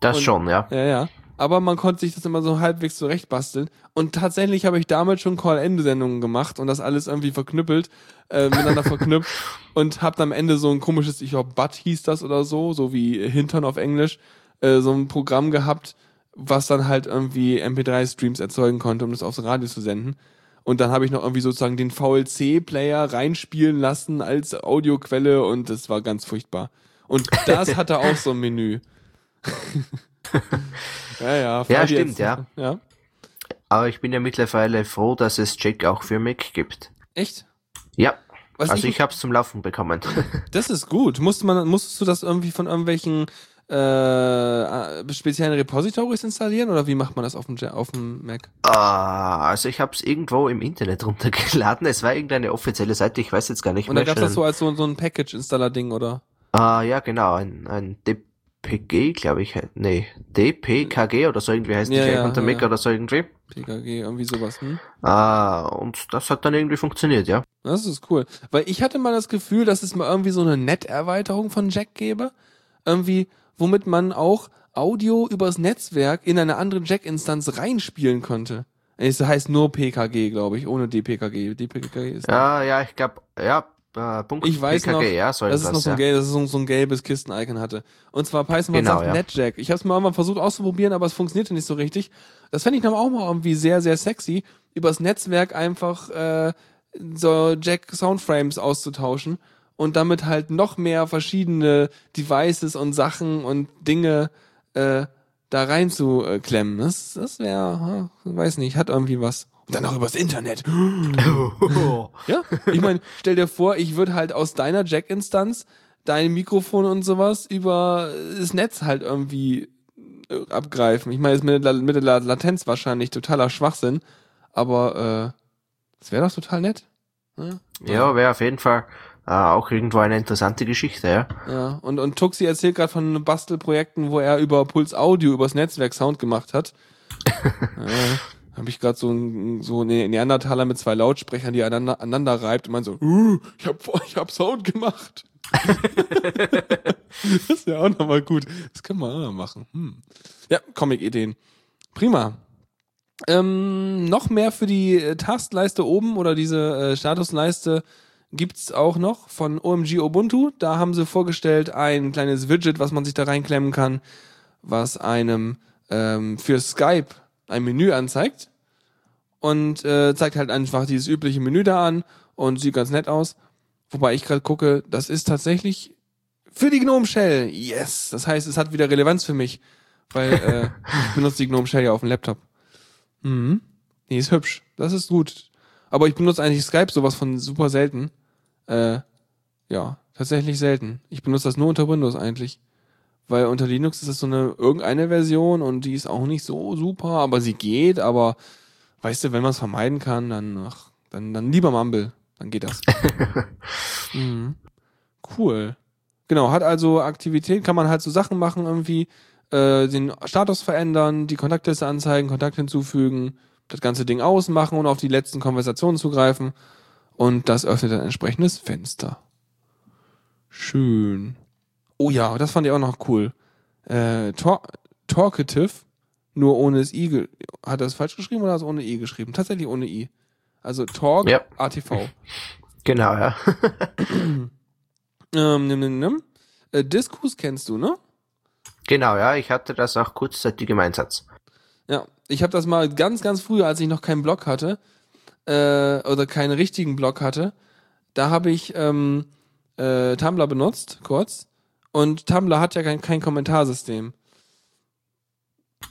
Das Und- schon, ja. Ja, ja. Aber man konnte sich das immer so halbwegs zurechtbasteln. Und tatsächlich habe ich damals schon Call-End-Sendungen gemacht und das alles irgendwie verknüppelt, äh, miteinander [laughs] verknüpft und hab dann am Ende so ein komisches, ich glaube, Butt hieß das oder so, so wie Hintern auf Englisch, äh, so ein Programm gehabt, was dann halt irgendwie MP3-Streams erzeugen konnte, um das aufs Radio zu senden. Und dann habe ich noch irgendwie sozusagen den VLC-Player reinspielen lassen als Audioquelle und das war ganz furchtbar. Und das [laughs] hatte auch so ein Menü. [laughs] ja, ja. dir stimmt, ja. Ja. Aber ich bin ja mittlerweile froh, dass es Jack auch für Mac gibt. Echt? Ja. Was also ich- ich, hab's zum Laufen bekommen. [laughs] Das ist gut. Musste man, musstest du das irgendwie von irgendwelchen äh, speziellen Repositories installieren oder wie macht man das auf dem, Ja- auf dem Mac? Ah, also ich hab's irgendwo im Internet [laughs] runtergeladen. Es war irgendeine offizielle Seite, ich weiß jetzt gar nicht Und dann mehr. gab's das so als so, so ein Package-Installer-Ding, oder? Ah, ja, genau, ein, ein DPG, glaube ich. Nee, DPKG oder so irgendwie heißt Ja, die ja, unter ja, Mac ja. oder so irgendwie. PKG, irgendwie sowas, hm? Ah, und das hat dann irgendwie funktioniert, ja. Das ist cool. Weil ich hatte mal das Gefühl, dass es mal irgendwie so eine Net-Erweiterung von Jack gäbe. Irgendwie, womit man auch Audio übers Netzwerk in eine andere Jack-Instanz reinspielen konnte. Es heißt nur PKG, glaube ich, ohne DPKG. DPKG ist Ja, ja, ich glaube, ja, äh, Punkt Ich weiß PKG, noch, ja, so das ist noch so ein, ja. gelb, das ist so, so ein gelbes Kisten-Icon hatte. Und zwar Python Genau, sagt ja. NetJack. Ich habe es mal irgendwann versucht auszuprobieren, aber es funktionierte nicht so richtig. Das fände ich dann auch mal irgendwie sehr, sehr sexy, übers Netzwerk einfach äh, so Jack Soundframes auszutauschen und damit halt noch mehr verschiedene Devices und Sachen und Dinge äh, da reinzuklemmen. Das, das wäre, weiß nicht, hat irgendwie was. Und dann auch übers Internet. Ja, ich meine, stell dir vor, ich würde halt aus deiner Jack-Instanz dein Mikrofon und sowas über das Netz halt irgendwie äh, abgreifen. Ich meine, ist mit, der mit der La- Latenz wahrscheinlich totaler Schwachsinn, aber äh, das wäre doch total nett. Ja, ja, wäre auf jeden Fall äh, auch irgendwo eine interessante Geschichte, ja. ja. Und, und Tuxi erzählt gerade von Bastelprojekten, wo er über Puls Audio übers Netzwerk Sound gemacht hat. [laughs] ja, habe ich gerade so ein so eine Neandertaler mit zwei Lautsprechern, die aneinander, aneinander reibt und man so, uh, ich hab, ich hab Sound gemacht. [laughs] das ist ja auch nochmal gut. Das können wir auch noch machen. Hm. Ja, Comic-Ideen. Prima. Ähm, noch mehr für die äh, Taskleiste oben oder diese äh, Statusleiste gibt's auch noch von OMG Ubuntu. Da haben sie vorgestellt ein kleines Widget, was man sich da reinklemmen kann, was einem ähm, für Skype ein Menü anzeigt und äh, zeigt halt einfach dieses übliche Menü da an und sieht ganz nett aus. Wobei ich gerade gucke, das ist tatsächlich für die Gnome Shell. Yes. Das heißt, es hat wieder Relevanz für mich, weil äh, [laughs] ich benutze die Gnome Shell ja auf dem Laptop. Mhm. Nee, ist hübsch. Das ist gut. Aber ich benutze eigentlich Skype sowas von super selten. Äh, ja, tatsächlich selten. Ich benutze das nur unter Windows eigentlich. Weil unter Linux ist das so eine irgendeine Version und die ist auch nicht so super, aber sie geht, aber weißt du, wenn man es vermeiden kann, dann ach, dann, dann lieber Mumble. Dann geht das. [laughs] mhm. Cool. Genau, hat also Aktivität, kann man halt so Sachen machen irgendwie, äh, den Status verändern, die Kontaktliste anzeigen, Kontakt hinzufügen, das ganze Ding ausmachen und auf die letzten Konversationen zugreifen. Und das öffnet ein entsprechendes Fenster. Schön. Oh ja, das fand ich auch noch cool. Äh, Tor Talkative nur ohne das I. Hat er es falsch geschrieben oder hat er es ohne I geschrieben? Tatsächlich ohne I. Also Talk Ja. ATV. [laughs] Genau, ja. [clears throat] Ähm, nimm, nimm, nimm. Äh, Diskus kennst du, ne? genau, ja. Ich hatte das auch kurzzeitig im Einsatz. Ja, ich habe das mal ganz, ganz früher, als ich noch keinen Blog hatte, äh, oder keinen richtigen Blog hatte, da habe ich ähm, äh, Tumblr benutzt, kurz. Und Tumblr hat ja kein, kein Kommentarsystem.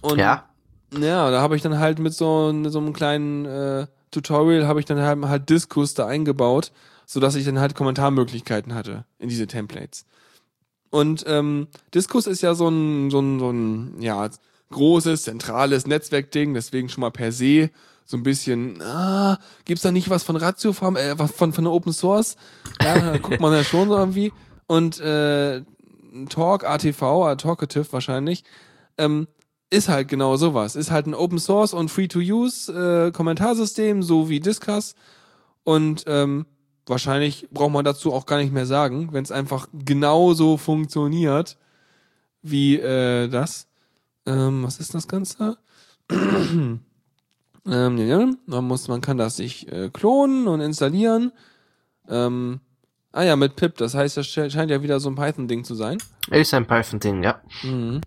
Und Ja. Ja, da habe ich dann halt mit so, so einem kleinen äh, Tutorial habe ich dann halt, halt Diskus da eingebaut, so dass ich dann halt Kommentarmöglichkeiten hatte in diese Templates. Und ähm, Diskus ist ja so ein, so ein, so ein, ja, großes, zentrales Netzwerkding, deswegen schon mal per se so ein bisschen, ah, gibt's da nicht was von Ratiofarm, äh, was von, von der Open Source? Ja, da [laughs] guckt man ja schon so irgendwie. Und äh, Talk, ATV, Talkative wahrscheinlich, ähm, ist halt genau sowas. Ist halt ein Open Source und Free-to-Use äh, Kommentarsystem, so wie Discuss. Und ähm, wahrscheinlich braucht man dazu auch gar nicht mehr sagen, wenn es einfach genauso funktioniert wie äh, das. Ähm, was ist das Ganze? [clears throat] ähm, ja. Man muss, man kann das sich äh, klonen und installieren. Ähm, ah ja, mit pip. Das heißt, das sche- scheint ja wieder so ein Python-Ding zu sein. Ist ein Python-Ding, ja. Mhm.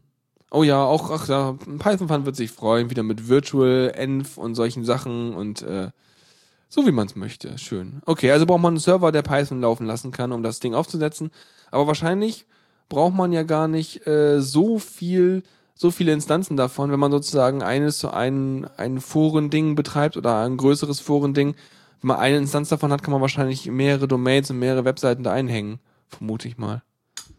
Oh ja, auch ach ja, Python-Fan wird sich freuen, wieder mit Virtual Env und solchen Sachen und äh, so wie man es möchte. Schön. Okay, also braucht man einen Server, der Python laufen lassen kann, um das Ding aufzusetzen. Aber wahrscheinlich braucht man ja gar nicht äh, so viel, so viele Instanzen davon, wenn man sozusagen eines zu einem ein Forending betreibt oder ein größeres Forending. Wenn man eine Instanz davon hat, kann man wahrscheinlich mehrere Domains und mehrere Webseiten da einhängen. Vermute ich mal.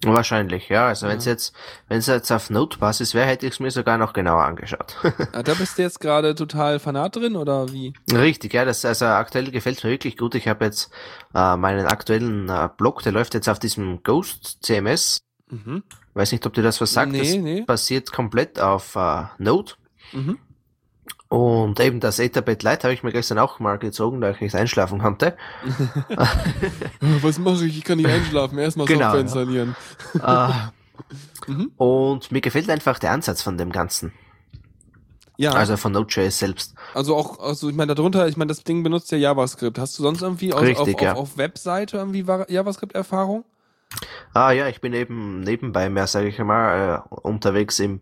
Wahrscheinlich, ja. Also wenn es jetzt, wenn es jetzt auf Node-Basis wäre, hätte ich es mir sogar noch genauer angeschaut. [laughs] Ah, da bist du jetzt gerade total fanat drin oder wie? Richtig, ja, das also aktuell gefällt mir wirklich gut. Ich habe jetzt äh, meinen aktuellen äh, Blog, der läuft jetzt auf diesem Ghost CMS. Mhm. Weiß nicht, ob dir das was sagt. Nee, das nee. basiert komplett auf äh, Node. Mhm. Und eben das Etherpad Lite habe ich mir gestern auch mal gezogen, da ich nicht einschlafen konnte. [laughs] Was mache ich? Ich kann nicht einschlafen. Erstmal Genau, Software ja. installieren. äh, [laughs] Mhm. Und mir gefällt einfach der Ansatz von dem Ganzen. Ja, also, Also von Node.js selbst. auch, also ich meine, darunter, ich meine, das Ding benutzt ja JavaScript. Hast du sonst irgendwie aus, Richtig, auf, ja. auf, auf Webseite irgendwie JavaScript-Erfahrung? Ah ja, ich bin eben nebenbei mehr, sage ich mal, äh, unterwegs im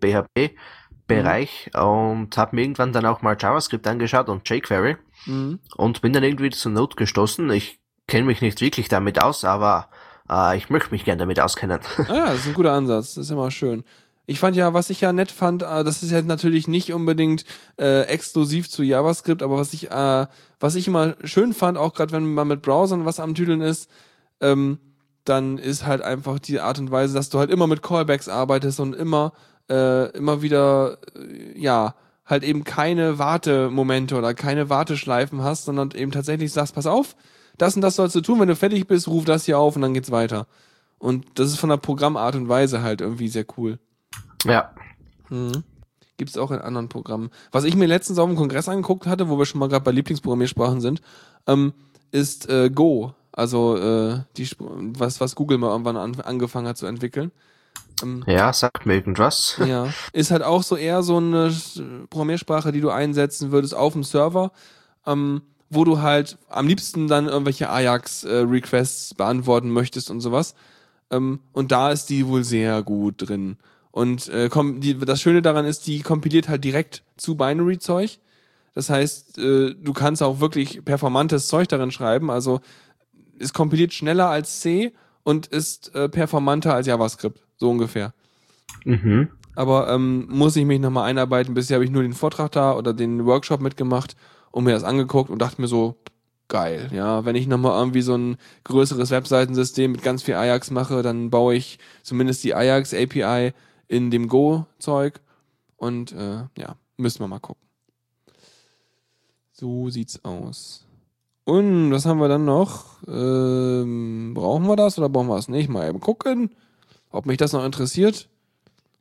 PHP-Bereich und habe mir irgendwann dann auch mal JavaScript angeschaut und jQuery Mhm. und bin dann irgendwie zu Node gestoßen. Ich kenne mich nicht wirklich damit aus, aber äh, ich möchte mich gern damit auskennen. Ah ja, das ist ein guter Ansatz. Das ist immer schön. Ich fand ja, was ich ja nett fand, äh, das ist ja natürlich nicht unbedingt äh, exklusiv zu JavaScript, aber was ich, äh, was ich immer schön fand, auch gerade wenn man mit Browsern was am Tüdeln ist, ähm, dann ist halt einfach die Art und Weise, dass du halt immer mit Callbacks arbeitest und immer, äh, immer wieder, äh, ja, halt eben keine Wartemomente oder keine Warteschleifen hast, sondern eben tatsächlich sagst, pass auf, das und das sollst du tun, wenn du fertig bist, ruf das hier auf und dann geht's weiter. Und das ist von der Programmart und Weise halt irgendwie sehr cool. ja. Mhm. Gibt es auch in anderen Programmen. Was ich mir letztens auf dem Kongress angeguckt hatte, wo wir schon mal gerade bei Lieblingsprogrammiersprachen sind, ähm, ist äh, Go. Also äh, die was, was Google mal irgendwann an, angefangen hat zu entwickeln. Ähm, Ja, sagt mir irgendwas. ja. Ist halt auch so eher so eine Programmiersprache, die du einsetzen würdest auf dem Server, ähm, wo du halt am liebsten dann irgendwelche Ajax-Requests beantworten möchtest und sowas. Ähm, und da ist die wohl sehr gut drin. Und äh, kom die, das Schöne daran ist, die kompiliert halt direkt zu Binary-Zeug. Das heißt, äh, du kannst auch wirklich performantes Zeug darin schreiben. Also es kompiliert schneller als C und ist äh, performanter als JavaScript. So ungefähr. Mhm. Aber ähm, muss ich mich nochmal einarbeiten. Bisher habe ich nur den Vortrag da oder den Workshop mitgemacht und mir das angeguckt und dachte mir so, geil. Ja, wenn ich nochmal irgendwie so ein größeres Webseitensystem mit ganz viel Ajax mache, dann baue ich zumindest die Ajax API in dem Go-Zeug. Und äh, ja, müssen wir mal gucken. So sieht's aus. Und was haben wir dann noch? Ähm, brauchen wir das oder brauchen wir es nicht? Mal eben gucken, ob mich das noch interessiert.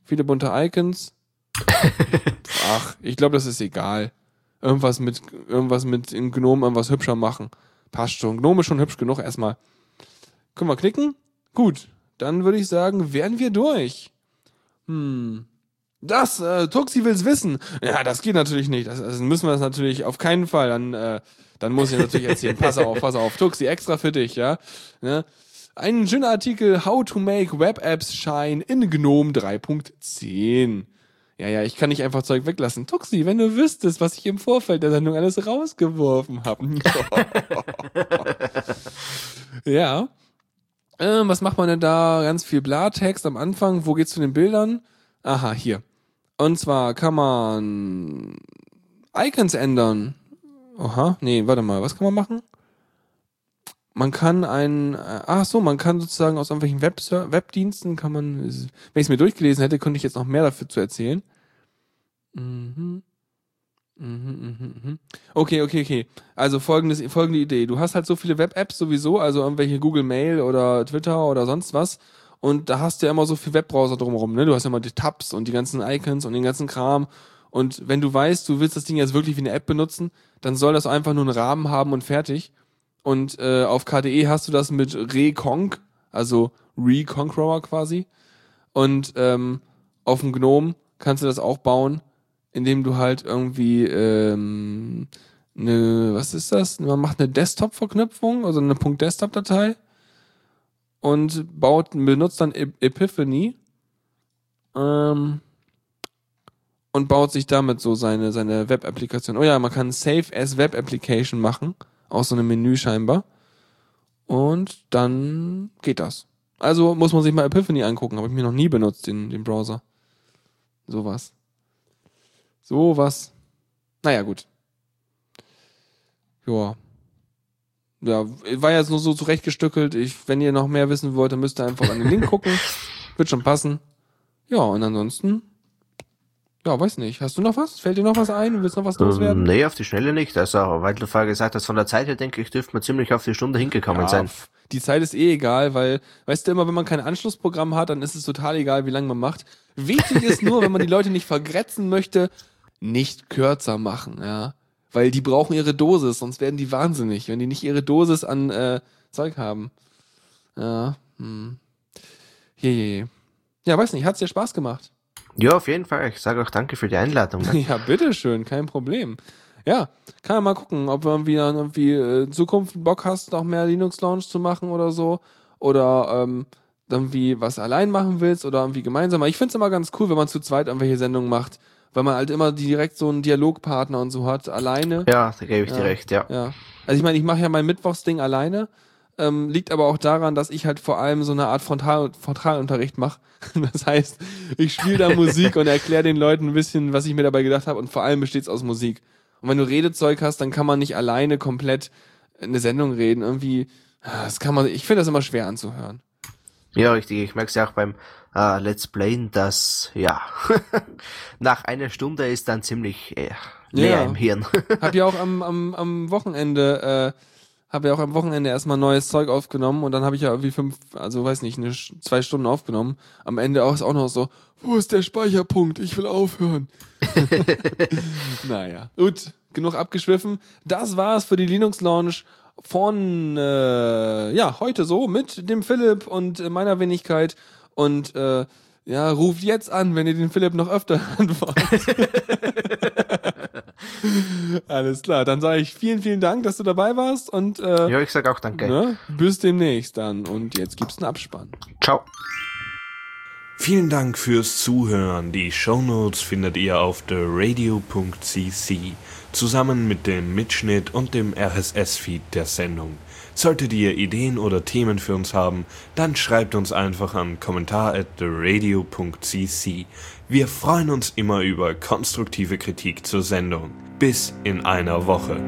Viele bunte Icons. [laughs] Ach, ich glaube, das ist egal. Irgendwas mit, irgendwas mit in Gnome irgendwas hübscher machen. Passt schon. Gnome ist schon hübsch genug erstmal. Können wir klicken? Gut. Dann würde ich sagen, wären wir durch. Hm. Das, äh, Tuxi will's wissen. Ja, das geht natürlich nicht. Das, also müssen wir das natürlich auf keinen Fall. Dann, äh, dann muss ich natürlich erzählen. [laughs] Pass auf, pass auf. Tuxi, extra für dich, ja. Ne? Ein schöner Artikel, How to make Web Apps shine in GNOME 3.10. Ja, ja, ich kann nicht einfach Zeug weglassen. Tuxi, wenn du wüsstest, was ich im Vorfeld der Sendung alles rausgeworfen habe. [laughs] ja. Ähm, was macht man denn da? Ganz viel Blatext am Anfang. Wo geht's zu den Bildern? Aha, hier. Und zwar kann man Icons ändern. Aha, nee, warte mal, was kann man machen? Man kann ein, äh, ach so, man kann sozusagen aus irgendwelchen Web Webdiensten kann man, wenn ich es mir durchgelesen hätte, könnte ich jetzt noch mehr dafür zu erzählen. Mhm. Mhm, mhm, mhm. Okay, okay, okay. Also folgendes, folgende Idee. Du hast halt so viele Web-Apps sowieso, also irgendwelche Google Mail oder Twitter oder sonst was. Und da hast du ja immer so viel Webbrowser drumherum, ne? Du hast ja immer die Tabs und die ganzen Icons und den ganzen Kram. Und wenn du weißt, du willst das Ding jetzt wirklich wie eine App benutzen, dann soll das einfach nur einen Rahmen haben und fertig. Und äh, auf KDE hast du das mit Reconq, also Reconqueror quasi. Und ähm, auf dem GNOME kannst du das auch bauen, indem du halt irgendwie ähm, eine, was ist das? Man macht eine Desktop-Verknüpfung, also eine .desktop-Datei und baut, benutzt dann Epiphany ähm, und baut sich damit so seine, seine Web-Applikation. Oh ja, man kann Save as Web-Application machen aus so einem Menü scheinbar. Und dann geht das. Also muss man sich mal Epiphany angucken. Habe ich mir noch nie benutzt, den, den Browser. Sowas. Sowas. Naja, gut. Ja. Ja, war jetzt nur so zurechtgestückelt. Ich, wenn ihr noch mehr wissen wollt, dann müsst ihr einfach an den Link gucken. [laughs] Wird schon passen. Ja, und ansonsten ja, weiß nicht. Hast du noch was? Fällt dir noch was ein? Willst du noch was loswerden? Ähm, nee, auf die Schnelle nicht. Also, weil du vorher gesagt hast, von der Zeit her denke ich, dürfte man ziemlich auf die Stunde hingekommen Ja, sein. Die Zeit ist eh egal, weil, weißt du immer, wenn man kein Anschlussprogramm hat, dann ist es total egal, wie lange man macht. Wichtig ist nur, wenn man die Leute nicht vergrätzen möchte, nicht kürzer machen, ja. Weil die brauchen ihre Dosis, sonst werden die wahnsinnig, wenn die nicht ihre Dosis an äh, Zeug haben. Ja, hm. Je, je, je. Ja, weiß nicht, hat's dir Spaß gemacht? Ja, auf jeden Fall. Ich sage auch danke für die Einladung. Ne? [laughs] Ja, bitteschön, kein Problem. Ja, kann ja mal gucken, ob du irgendwie, dann irgendwie äh, in Zukunft Bock hast, noch mehr Linux Launch zu machen oder so. Oder ähm, irgendwie was allein machen willst oder irgendwie gemeinsam. Ich find's immer ganz cool, wenn man zu zweit irgendwelche Sendungen macht, weil man halt immer direkt so einen Dialogpartner und so hat, alleine. Ja, da gebe ich dir Ja. recht, ja. Ja. Also ich meine, ich mache ja mein Mittwochsding alleine. Ähm, liegt aber auch daran, dass ich halt vor allem so eine Art Frontal Frontalunterricht mache. [laughs] Das heißt, ich spiele da Musik und erkläre den Leuten ein bisschen, was ich mir dabei gedacht habe und vor allem besteht's aus Musik. Und wenn du Redezeug hast, dann kann man nicht alleine komplett eine Sendung reden. Irgendwie, das kann man, ich finde das immer schwer anzuhören. Ja, richtig. Ich merke es ja auch beim äh, Let's Playen, dass, ja, [laughs] nach einer Stunde ist dann ziemlich äh, leer Ja. im Hirn. [laughs] Hab ja auch am, am, am Wochenende, äh, habe ja auch am Wochenende erstmal neues Zeug aufgenommen und dann habe ich ja irgendwie fünf, also weiß nicht, eine, zwei Stunden aufgenommen. Am Ende auch ist auch noch so, wo ist der Speicherpunkt? Ich will aufhören. [laughs] naja, gut, genug abgeschwiffen. Das war's für die Linux Launch von äh, ja heute so mit dem Philipp und meiner Wenigkeit und äh, ja ruft jetzt an, wenn ihr den Philipp noch öfter [laughs] wollt. [laughs] Alles klar, dann sage ich vielen, vielen Dank, dass du dabei warst und äh, ja, ich sage auch danke. ne, bis demnächst dann. Und jetzt gibt's einen Abspann. Ciao. Vielen Dank fürs Zuhören. Die Shownotes findet ihr auf theradio.cc zusammen mit dem Mitschnitt und dem RSS-Feed der Sendung. Solltet ihr Ideen oder Themen für uns haben, dann schreibt uns einfach an kommentar at theradio.cc. Wir freuen uns immer über konstruktive Kritik zur Sendung. Bis in einer Woche.